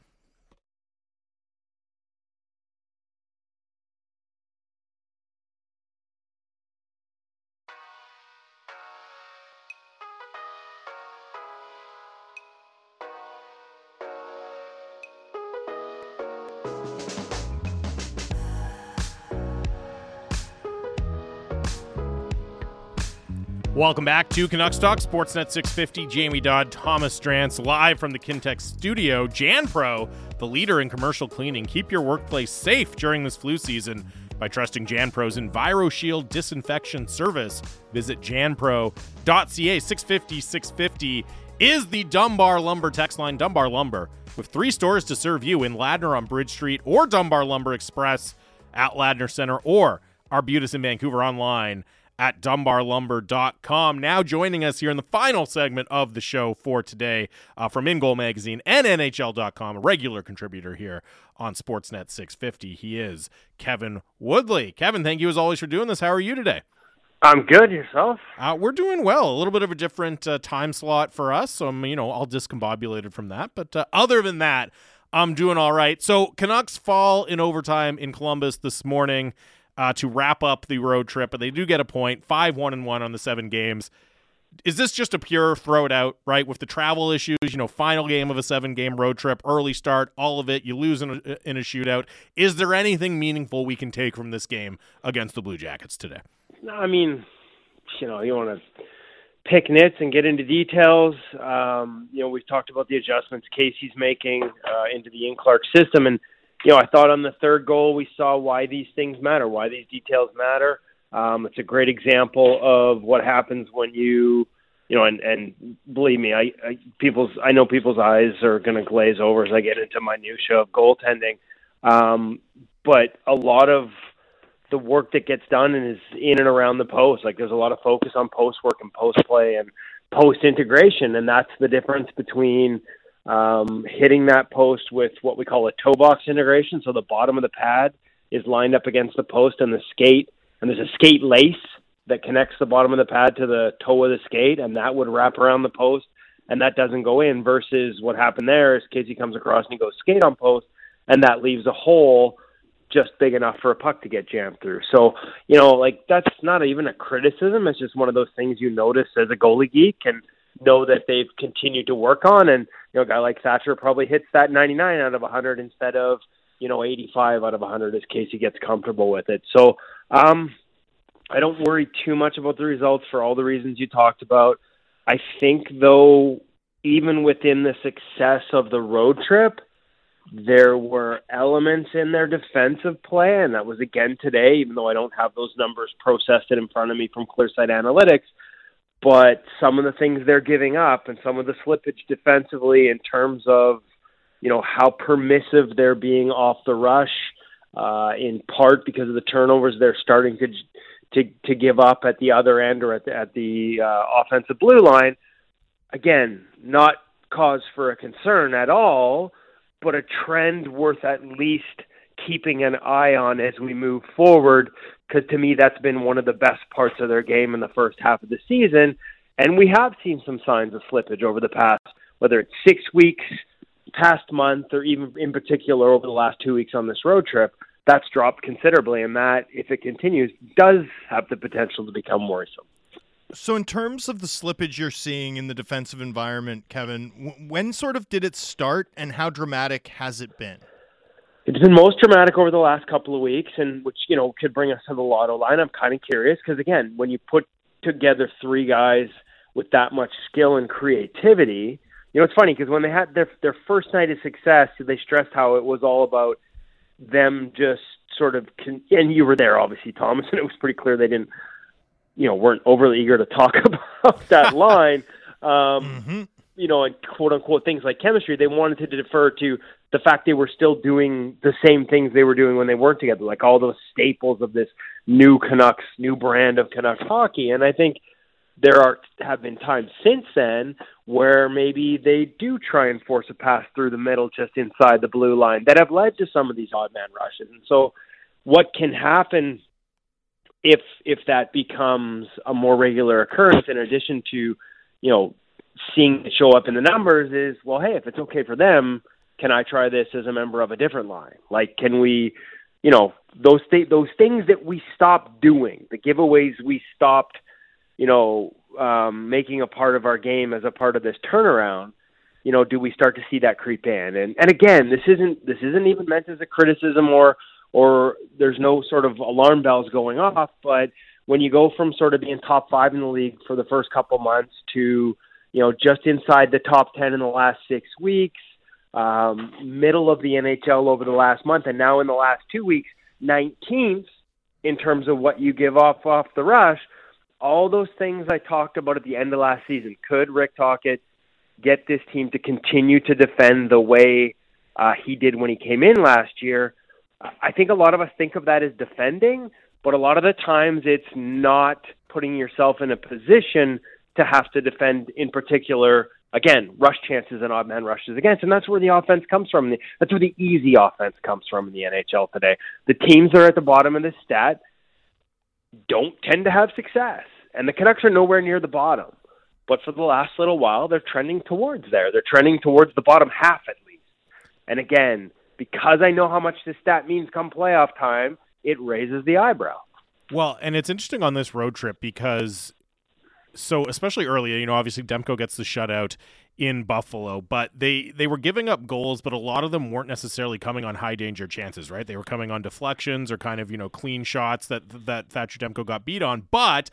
Welcome back to Canucks Talk Sportsnet 650. Jamie Dodd, Thomas Drance, live from the Kintec studio. Jan Pro, the leader in commercial cleaning. Keep your workplace safe during this flu season by trusting Jan Pro's EnviroShield disinfection service. Visit janpro.ca. 650 650 is the Dunbar Lumber text line. Dunbar Lumber with three stores to serve you in Ladner on Bridge Street or Dunbar Lumber Express at Ladner Center or Arbutus in Vancouver online at dunbarlumber.com. Now joining us here in the final segment of the show for today uh, from InGoal Magazine and NHL.com, a regular contributor here on Sportsnet 650. He is Kevin Woodley. Kevin, thank you as always for doing this. How are you today? I'm good. Yourself? Uh, we're doing well. A little bit of a different uh, time slot for us, so I'm you know all discombobulated from that. But uh, other than that, I'm doing all right. So Canucks fall in overtime in Columbus this morning uh, to wrap up the road trip, but they do get a point, five one and one on the seven games. Is this just a pure throw it out, right? With the travel issues, you know, final game of a seven game road trip, early start, all of it, you lose in a, in a shootout. Is there anything meaningful we can take from this game against the Blue Jackets today? No, I mean, you know, you want to pick nits and get into details. Um, you know, we've talked about the adjustments Casey's making uh, into the Ian Clark system, and you know, I thought on the third goal we saw why these things matter, why these details matter. Um, it's a great example of what happens when you, you know, and and believe me, I, I people's I know people's eyes are going to glaze over as I get into minutia of goaltending. Um, but a lot of the work that gets done and is in and around the post. Like there's a lot of focus on post work and post play and post integration, and that's the difference between um, hitting that post with what we call a toe box integration. So the bottom of the pad is lined up against the post, and the skate, and there's a skate lace that connects the bottom of the pad to the toe of the skate, and that would wrap around the post, and that doesn't go in. Versus what happened there is Casey comes across and he goes skate on post, and that leaves a hole just big enough for a puck to get jammed through. So, you know, like that's not even a criticism. It's just one of those things you notice as a goalie geek and know that they've continued to work on. And, you know, a guy like Thatcher probably hits that 99 out of 100 instead of, you know, 85 out of 100 as Casey gets comfortable with it. So, um, I don't worry too much about the results for all the reasons you talked about. I think, though, even within the success of the road trip, there were elements in their defensive play, and that was again today, even though I don't have those numbers processed in front of me from Clearsight Analytics. But some of the things they're giving up and some of the slippage defensively in terms of, you know, how permissive they're being off the rush, uh, in part because of the turnovers they're starting to to to give up at the other end or at the, at the uh, offensive blue line. Again, not cause for a concern at all but a trend worth at least keeping an eye on as we move forward. Because to me, that's been one of the best parts of their game in the first half of the season. And we have seen some signs of slippage over the past, whether it's six weeks, past month, or even in particular over the last two weeks on this road trip. That's dropped considerably, and that, if it continues, does have the potential to become worrisome. So, in terms of the slippage you're seeing in the defensive environment, Kevin, when sort of did it start, and how dramatic has it been? It's been most dramatic over the last couple of weeks, and which you know could bring us to the lotto line. I'm kind of curious because again, when you put together three guys with that much skill and creativity, you know it's funny because when they had their their first night of success, they stressed how it was all about them just sort of, con- and you were there obviously, Thomas, and it was pretty clear they didn't you know weren't overly eager to talk about that line. Um, mm-hmm. You know, and quote unquote things like chemistry. They wanted to defer to the fact they were still doing the same things they were doing when they weren't together, like all those staples of this new Canucks, new brand of Canucks hockey. And I think there are have been times since then where maybe they do try and force a pass through the middle just inside the blue line that have led to some of these odd man rushes. And so what can happen if if that becomes a more regular occurrence in addition to you know seeing it show up in the numbers is well hey if it's okay for them can i try this as a member of a different line like can we you know those th- those things that we stopped doing the giveaways we stopped you know um making a part of our game as a part of this turnaround you know do we start to see that creep in and and again this isn't this isn't even meant as a criticism or or there's no sort of alarm bells going off. But when you go from sort of being top five in the league for the first couple months to, you know, just inside the top 10 in the last six weeks, um, middle of the NHL over the last month, and now in the last two weeks, 19th in terms of what you give off off the rush. All those things I talked about at the end of last season. Could Rick Tocchet get this team to continue to defend the way uh, he did when he came in last year? I think a lot of us think of that as defending, but a lot of the times it's not putting yourself in a position to have to defend in particular again rush chances and odd man rushes against and that's where the offense comes from. That's where the easy offense comes from in the NHL today. The teams that are at the bottom of the stat don't tend to have success and the Canucks are nowhere near the bottom. But for the last little while they're trending towards there. They're trending towards the bottom half at least. And again because I know how much this stat means come playoff time, it raises the eyebrow. Well, and it's interesting on this road trip because so especially early, you know, obviously Demko gets the shutout in Buffalo, but they they were giving up goals, but a lot of them weren't necessarily coming on high danger chances, right? They were coming on deflections or kind of you know clean shots that that Thatcher Demko got beat on, but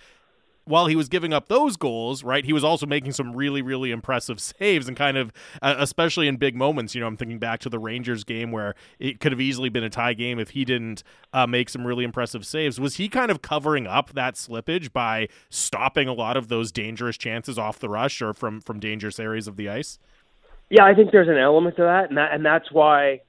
while he was giving up those goals, right, he was also making some really, really impressive saves and kind of, uh, especially in big moments. You know, I'm thinking back to the Rangers game where it could have easily been a tie game if he didn't uh, make some really impressive saves. Was he kind of covering up that slippage by stopping a lot of those dangerous chances off the rush or from from dangerous areas of the ice? Yeah, I think there's an element to that, and that, and that's why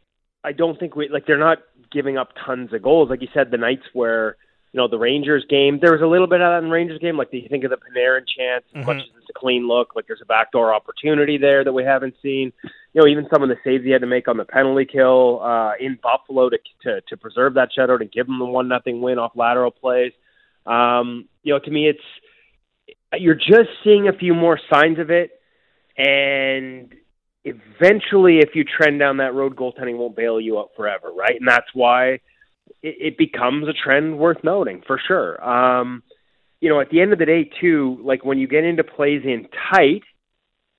I don't think we like they're not giving up tons of goals. Like you said, the nights where you know the Rangers game, there was a little bit of that in the Rangers game. Like do you think of the Panarin chance, as Mhm. much as it's a clean look, like there's a backdoor opportunity there that we haven't seen. You know, even some of the saves he had to make on the penalty kill uh, in Buffalo to to, to preserve that shutout and give them the one nothing win off lateral plays. Um, you know, to me, it's you're just seeing a few more signs of it, and eventually, if you trend down that road, goaltending won't bail you out forever, right? And that's why it, it becomes a trend worth noting for sure. Um, you know, at the end of the day, too, like when you get into plays in tight,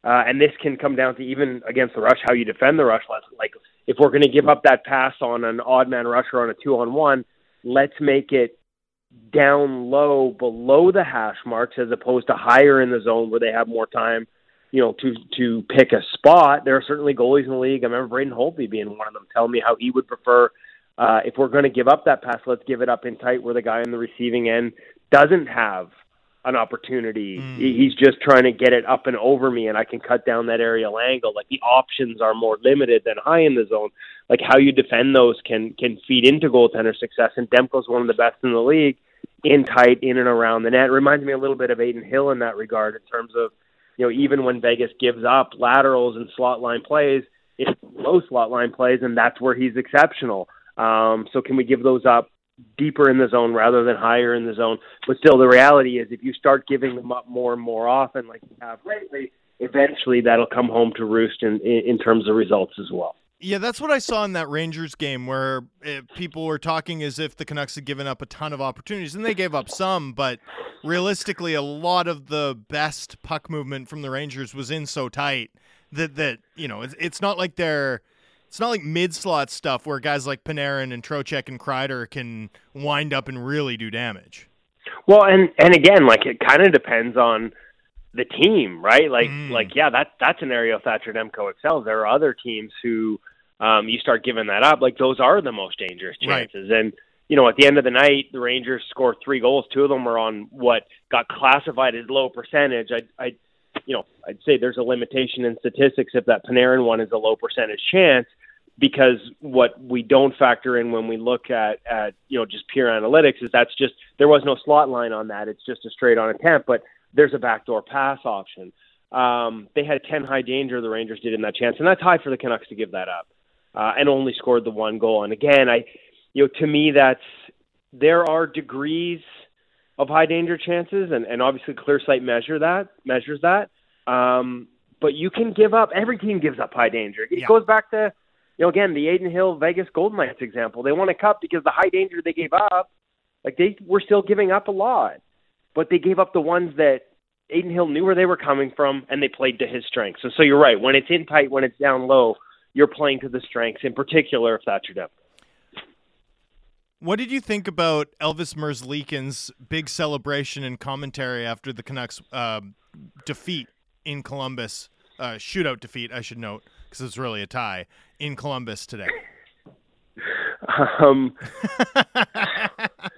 uh, and this can come down to even against the rush, how you defend the rush. Like if we're going to give up that pass on an odd man rusher on a two on one, let's make it down low below the hash marks as opposed to higher in the zone where they have more time, you know, to to pick a spot. There are certainly goalies in the league. I remember Braden Holtby being one of them, telling me how he would prefer uh, if we're going to give up that pass, let's give it up in tight where the guy on the receiving end doesn't have an opportunity. Mm. He's just trying to get it up and over me, and I can cut down that aerial angle. Like the options are more limited than high in the zone. Like how you defend those can can feed into goaltender success. And Demko's one of the best in the league in tight, in and around the net. Reminds me a little bit of Adin Hill in that regard, in terms of you know even when Vegas gives up laterals and slot line plays, it's low slot line plays, and that's where he's exceptional. Um, so can we give those up deeper in the zone rather than higher in the zone? But still, the reality is if you start giving them up more and more often, like you have lately, eventually that'll come home to roost in, in, in terms of results as well. Yeah, that's what I saw in that Rangers game where uh, people were talking as if the Canucks had given up a ton of opportunities, and they gave up some, but realistically, a lot of the best puck movement from the Rangers was in so tight that that you know it's, it's not like they're it's not like mid slot stuff where guys like Panarin and Trocheck and Kreider can wind up and really do damage. Well, and and again, like it kind of depends on the team, right? Like Mm. like yeah, that that's an area Thatcher Demko excels. There are other teams who um, you start giving that up. Like those are the most dangerous Right. chances. And you know, at the end of the night, the Rangers scored three goals. Two of them were on what got classified as low percentage. I I you know, I'd say there's a limitation in statistics if that Panarin one is a low percentage chance because what we don't factor in when we look at at you know just pure analytics is that's just there was no slot line on that. It's just a straight on attempt, but there's a backdoor pass option. Um, they had 10 high danger, the Rangers did in that chance, and that's high for the Canucks to give that up, uh, and only scored the one goal. And again, I, you know, to me, that's there are degrees of high danger chances, and, and obviously Clear Sight measure that measures that. Um, but you can give up. Every team gives up high danger. It Yeah. goes back to, you know, again the Adin Hill Vegas Golden Knights example. They won a cup because the high danger they gave up, like they were still giving up a lot, but they gave up the ones that Adin Hill knew where they were coming from, and they played to his strengths. So, so you're right. When it's in tight, when it's down low, you're playing to the strengths. In particular, if that's your depth. What did you think about Elvis Merzlikin's big celebration and commentary after the Canucks um defeat in Columbus? Uh, shootout defeat, I should note, because it's really a tie in Columbus today. Um,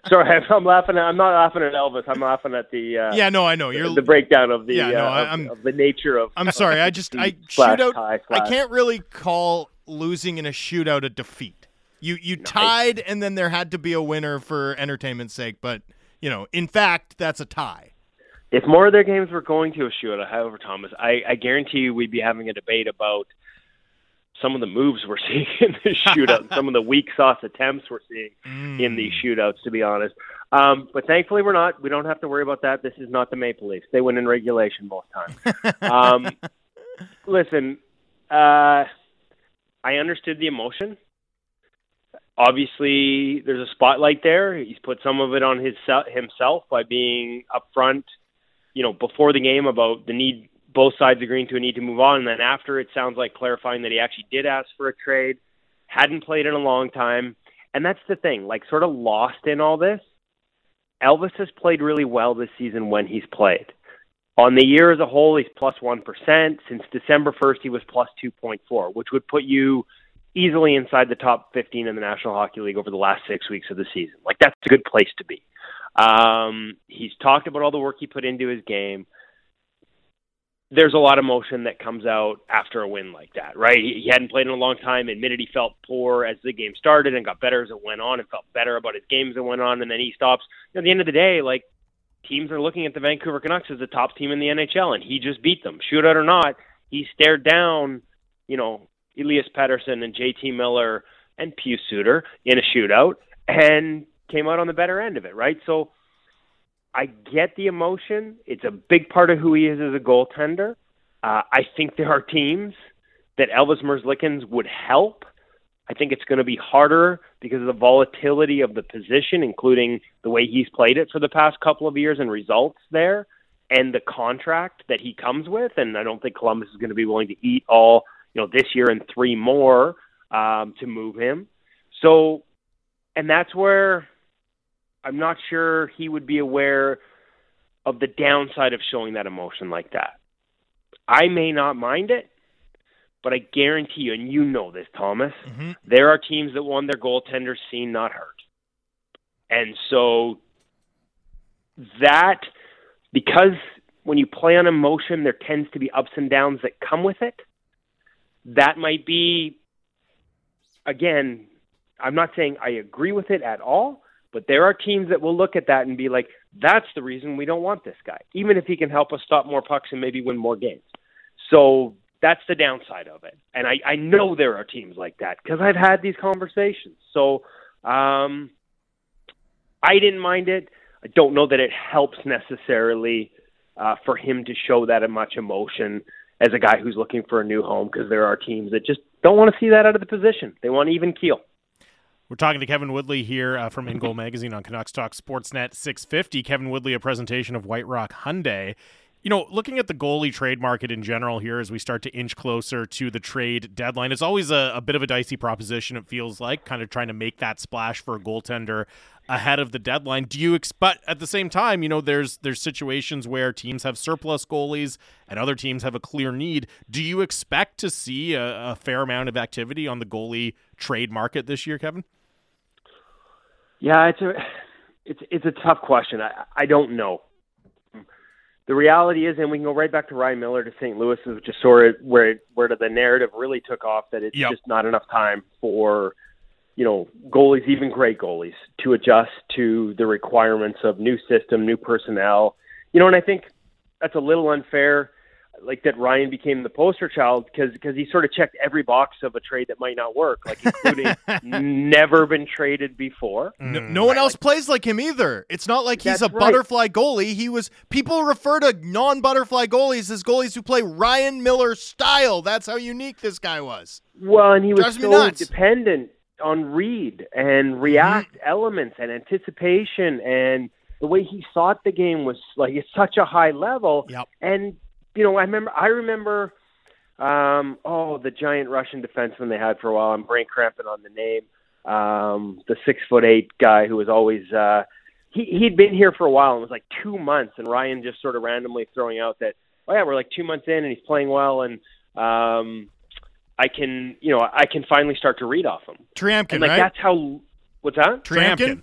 sorry, I'm laughing. At, I'm not laughing at Elvis. I'm laughing at the uh, yeah, no, I know you're. the breakdown of the Yeah, no, uh, I, I'm, of the nature of. I'm sorry. I just I shootout. tie I can't really call losing in a shootout a defeat. You you tied, and then there had to be a winner for entertainment's sake. But you know, in fact, that's a tie. If more of their games were going to a shootout, however, Thomas, I, I guarantee you we'd be having a debate about some of the moves we're seeing in the shootout, some of the weak sauce attempts we're seeing in these shootouts, to be honest. Um, but thankfully, we're not. We don't have to worry about that. This is not the Maple Leafs. They win in regulation most times. um, listen, uh, I understood the emotion. Obviously, there's a spotlight there. He's put some of it on his himself by being upfront, you know, before the game about the need both sides agreeing to a need to move on, and then after it sounds like clarifying that he actually did ask for a trade, hadn't played in a long time, and that's the thing, like sort of lost in all this. Elvis has played really well this season when he's played. On the year as a whole, he's plus 1. Since December 1st, he was plus 2.4, which would put you easily inside the top 15 in the National Hockey League over the last six weeks of the season. Like, that's a good place to be. Um, he's talked about all the work he put into his game. there's a lot of emotion that comes out after a win like that, right? He, he hadn't played in a long time, admitted he felt poor as the game started and got better as it went on and felt better about his games that went on, and then he stops. At the end of the day, like teams are looking at the Vancouver Canucks as the top team in the NHL, and he just beat them. Shootout or not, he stared down, you know, Elias Pettersson and JT Miller and Pius Suter in a shootout and came out on the better end of it, right? So I get the emotion. It's a big part of who he is as a goaltender. Uh, I think there are teams that Elvis Merzlikins would help. I think it's going to be harder because of the volatility of the position, including the way he's played it for the past couple of years and results there, and the contract that he comes with. And I don't think Columbus is going to be willing to eat all, you know, this year and three more um, to move him. So, and that's where I'm not sure he would be aware of the downside of showing that emotion like that. I may not mind it, but I guarantee you, and you know this, Thomas, Mhm. there are teams that want their goaltenders seen, not hurt. And so that, because when you play on emotion, there tends to be ups and downs that come with it. That might be, again, I'm not saying I agree with it at all, but there are teams that will look at that and be like, that's the reason we don't want this guy, even if he can help us stop more pucks and maybe win more games. So that's the downside of it. And I, I know there are teams like that because I've had these conversations. So um, I didn't mind it. I don't know that it helps necessarily uh, for him to show that much emotion as a guy who's looking for a new home because there are teams that just don't want to see that out of the position. They want even keel. We're talking to Kevin Woodley here uh, from InGoal Magazine on Canucks Talk Sportsnet 650. Kevin Woodley, a presentation of White Rock Hyundai. You know, looking at the goalie trade market in general here as we start to inch closer to the trade deadline, it's always a, a bit of a dicey proposition, it feels like, kind of trying to make that splash for a goaltender ahead of the deadline. Do you expect at the same time, you know, there's there's situations where teams have surplus goalies and other teams have a clear need. Do you expect to see a, a fair amount of activity on the goalie trade market this year, Kevin? Yeah, it's a it's it's a tough question. I I don't know. The reality is, and we can go right back to Ryan Miller to St. Louis, which is sort of where where the narrative really took off that it's Yep. just not enough time for you know goalies, even great goalies, to adjust to the requirements of new system, new personnel. You know, and I think that's a little unfair. Like that, Ryan became the poster child because because he sort of checked every box of a trade that might not work, like including never been traded before. No, Mm. no one else plays like him either. It's not like he's a right. butterfly goalie. He was people refer to non-butterfly goalies as goalies who play Ryan Miller style. That's how unique this guy was. Well, and he was Drives me so dependent on read and react elements and anticipation and the way he thought the game was like it's such a high level. Yep. And you know, I remember I remember um oh the giant Russian defenseman they had for a while. I'm brain cramping on the name. Um the six foot eight guy who was always uh he he'd been here for a while and it was like two months and Ryan just sort of randomly throwing out that oh yeah, we're like two months in and he's playing well and um I can you know, I can finally start to read off him. Tryamkin, And like right? that's how what's that? Tryamkin.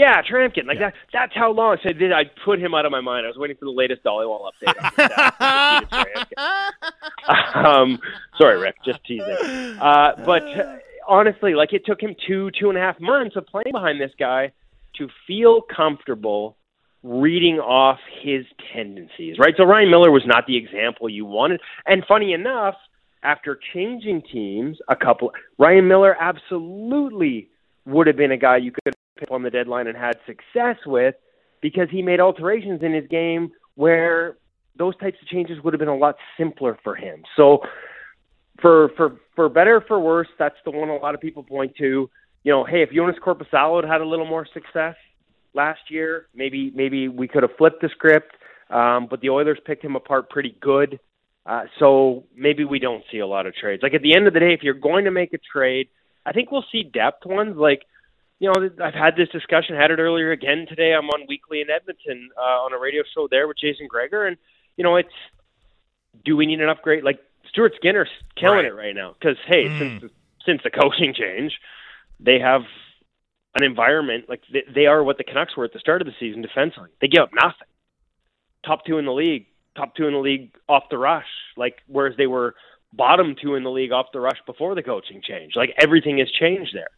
Yeah, Tryamkin. Like that that's how long so I did I put him out of my mind. I was waiting for the latest update his stats. Tryamkin. um, sorry, Rick, just teasing. Uh, but uh, honestly, like it took him two, two and a half months of playing behind this guy to feel comfortable reading off his tendencies, right? So Ryan Miller was not the example you wanted. And funny enough, after changing teams a couple, Ryan Miller absolutely would have been a guy you could pick on the deadline and had success with because he made alterations in his game where those types of changes would have been a lot simpler for him. So for for for better or for worse, that's the one a lot of people point to. You know, hey, if Joonas Korpisalo had had a little more success last year, maybe maybe we could have flipped the script. Um, but the Oilers picked him apart pretty good. Uh, so maybe we don't see a lot of trades. Like at the end of the day, if you're going to make a trade, I think we'll see depth ones. Like, you know, I've had this discussion, had it earlier again today. I'm on Weekly in Edmonton uh, on a radio show there with Jason Gregor, and you know, it's do we need an upgrade? Like Stuart Skinner's killing Right. it right now because hey, Mm. since the, since the coaching change, they have an environment like they, they are what the Canucks were at the start of the season defensively. They give up nothing. Top two in the league top two in the league off the rush, like whereas they were bottom two in the league off the rush before the coaching change. Like everything has changed there.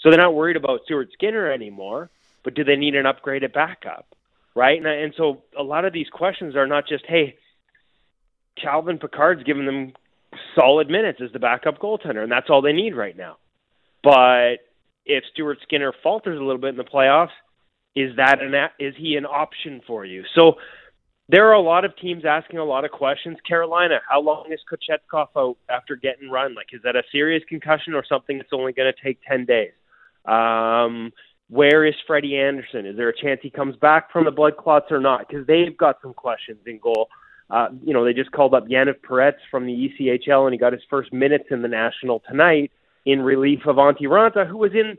So they're not worried about Stuart Skinner anymore, but do they need an upgraded backup? Right? And, and so a lot of these questions are not just, hey, Calvin Pickard's giving them solid minutes as the backup goaltender, and that's all they need right now. But if Stuart Skinner falters a little bit in the playoffs, is that an is he an option for you? So there are a lot of teams asking a lot of questions. Carolina, how long is Kochetkov out after getting run? Like, is that a serious concussion or something that's only going to take ten days? Um, where is Freddie Andersen? Is there a chance he comes back from the blood clots or not? Because they've got some questions in goal. Uh, you know, they just called up Yaniv Perets from the ECHL, and he got his first minutes in the National tonight in relief of Antti Raanta, who was in,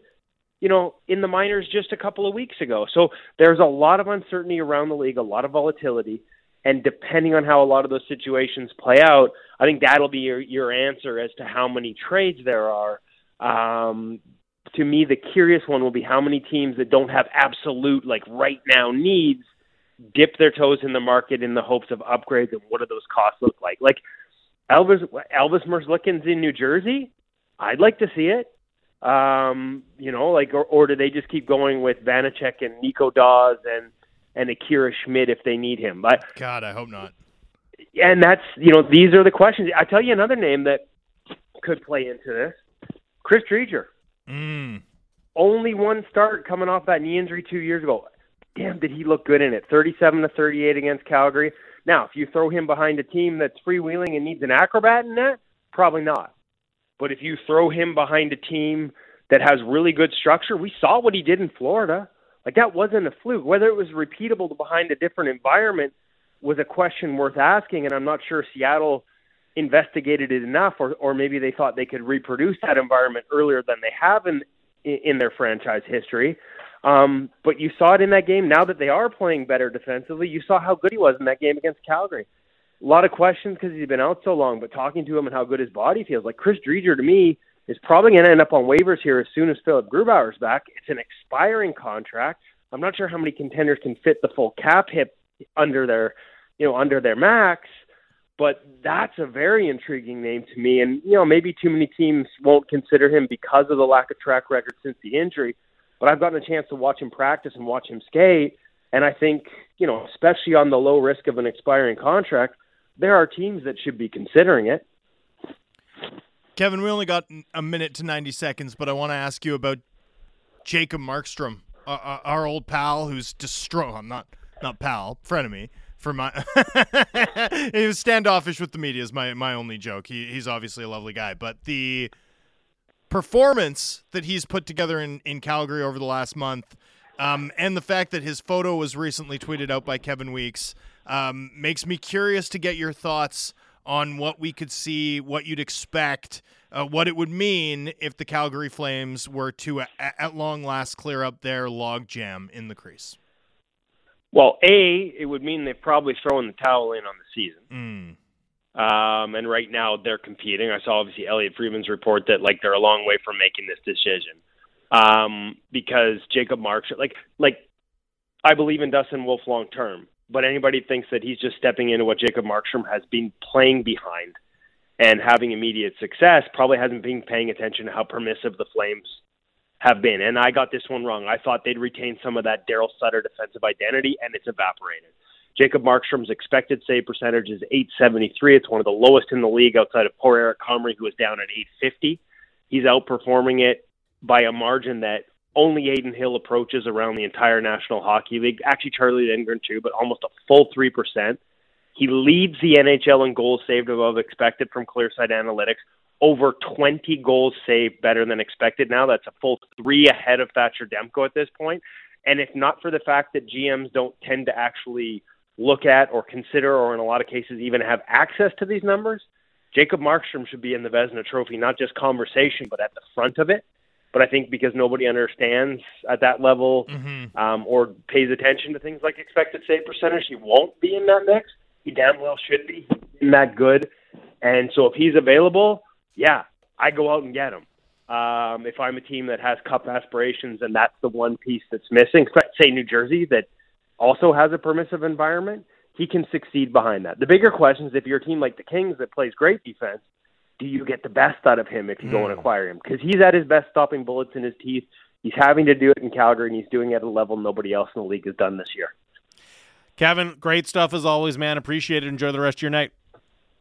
you know, in the minors just a couple of weeks ago. So there's a lot of uncertainty around the league, a lot of volatility, and depending on how a lot of those situations play out, I think that'll be your, your answer as to how many trades there are. Um, to me, the curious one will be how many teams that don't have absolute, like right now, needs dip their toes in the market in the hopes of upgrades and what do those costs look like? Like Elvis Elvis Merzlikins in New Jersey, I'd like to see it. Um, you know, like or, or do they just keep going with Vanecek and Nico Daws and and Akira Schmid if they need him? But God, I hope not. And that's you know these are the questions. I tell you another name that could play into this: Chris Driedger. Mm. Only one start coming off that knee injury two years ago. Damn, did he look good in it? 37 to 38 against Calgary. Now, if you throw him behind a team that's freewheeling and needs an acrobat in that, probably not. But if you throw him behind a team that has really good structure, we saw what he did in Florida. Like that wasn't a fluke. Whether it was repeatable behind a different environment was a question worth asking, and I'm not sure Seattle investigated it enough, or or maybe they thought they could reproduce that environment earlier than they have in in their franchise history. Um, but you saw it in that game. Now that they are playing better defensively, you saw how good he was in that game against Calgary. A lot of questions because he's been out so long, but talking to him and how good his body feels, like Chris Driedger to me is probably going to end up on waivers here as soon as Philipp Grubauer's back. It's an expiring contract. I'm not sure how many contenders can fit the full cap hit under their, you know, under their max but that's a very intriguing name to me. And, you know, maybe too many teams won't consider him because of the lack of track record since the injury. But I've gotten a chance to watch him practice and watch him skate. And I think, you know, especially on the low risk of an expiring contract, there are teams that should be considering it. Kevin, we only got a minute to 90 seconds, but I want to ask you about Jacob Markstrom, our, our old pal who's destroyed, not, not pal, frenemy for my he was standoffish with the media is my my only joke. He he's obviously a lovely guy, but the performance that he's put together in in Calgary over the last month um, and the fact that his photo was recently tweeted out by Kevin Weeks um, makes me curious to get your thoughts on what we could see, what you'd expect, uh, what it would mean if the Calgary Flames were to, at long last, clear up their logjam in the crease. Well, a it would mean they've probably thrown the towel in on the season. Mm. Um, and right now they're competing. I saw obviously Elliotte Friedman's report that like they're a long way from making this decision um, because Jacob Markstrom, like like I believe in Dustin Wolf long term, but anybody thinks that he's just stepping into what Jacob Markstrom has been playing behind and having immediate success probably hasn't been paying attention to how permissive the Flames have been. And I got this one wrong. I thought they'd retain some of that Daryl Sutter defensive identity, and it's evaporated. Jacob Markstrom's expected save percentage is 873. It's one of the lowest in the league outside of poor Eric Comrie, who is down at 850. He's outperforming it by a margin that only Adin Hill approaches around the entire National Hockey League. Actually, Charlie Lindgren too, but almost a full three percent. He leads the NHL in goals saved above expected from Clear Sight Analytics over 20 goals saved better than expected now. That's a full three ahead of Thatcher Demko at this point. And if not for the fact that GMs don't tend to actually look at or consider, or in a lot of cases even have access to these numbers, Jacob Markstrom should be in the Vezina Trophy, not just conversation, but at the front of it. But I think because nobody understands at that level mm-hmm. um, or pays attention to things like expected save percentage, he won't be in that mix. He damn well should be in that good. And so if he's available, yeah, I go out and get him. Um, if I'm a team that has cup aspirations and that's the one piece that's missing, say New Jersey that also has a permissive environment, he can succeed behind that. The bigger question is if you're a team like the Kings that plays great defense, do you get the best out of him if you go and Hmm. acquire him? Because he's at his best stopping bullets in his teeth. He's having to do it in Calgary, and he's doing it at a level nobody else in the league has done this year. Kevin, great stuff as always, man. Appreciate it. Enjoy the rest of your night.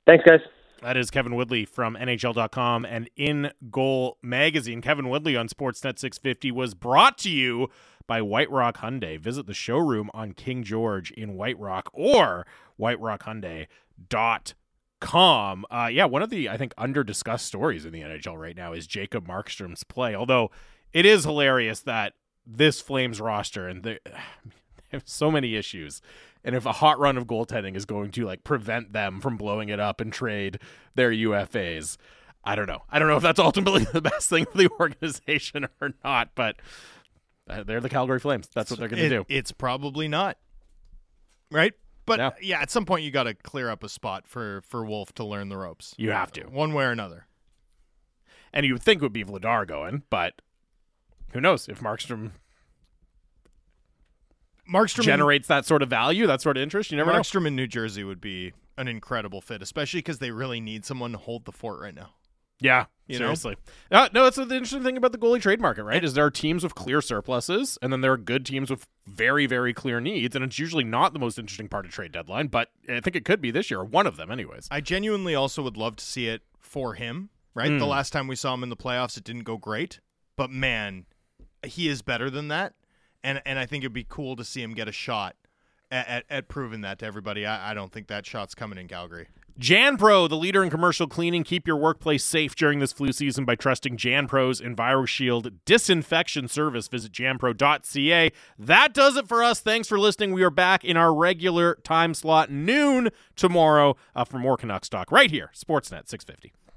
Thanks, guys. That is Kevin Woodley from NHL.com and In Goal Magazine. Kevin Woodley on Sportsnet 650 was brought to you by White Rock Hyundai. Visit the showroom on King George in White Rock or whiterockhyundai.com. Uh, yeah, one of the, I think, under discussed stories in the NHL right now is Jacob Markstrom's play. Although it is hilarious that this Flames roster and the, so many issues and if a hot run of goaltending is going to like prevent them from blowing it up and trade their UFAs, I don't know. I don't know if that's ultimately the best thing for the organization or not, but uh, they're the Calgary Flames. That's what they're going to do. It's probably not, right? But Yeah. yeah, at some point you got to clear up a spot for for Wolf to learn the ropes. You have to. one way or another. And you would think it would be Vladar going, but who knows if Markstrom Markstrom generates that sort of value, that sort of interest. You never know. Markstrom in New Jersey would be an incredible fit, especially because they really need someone to hold the fort right now. Yeah, You know? seriously. Uh, no, it's the interesting thing about the goalie trade market, right? Is there are teams with clear surpluses, and then there are good teams with very, very clear needs, and it's usually not the most interesting part of trade deadline, but I think it could be this year, or one of them, anyways. I genuinely also would love to see it for him. Right, the Mm. last time we saw him in the playoffs, it didn't go great, but man, he is better than that, and and I think it'd be cool to see him get a shot at, at, at proving that to everybody. I, I don't think that shot's coming in Calgary. JanPro, the leader in commercial cleaning, keep your workplace safe during this flu season by trusting JanPro's EnviroShield disinfection service. Visit janpro.ca. That does it for us. Thanks for listening. We are back in our regular time slot, noon tomorrow, uh, for more Canucks talk right here, Sportsnet 650.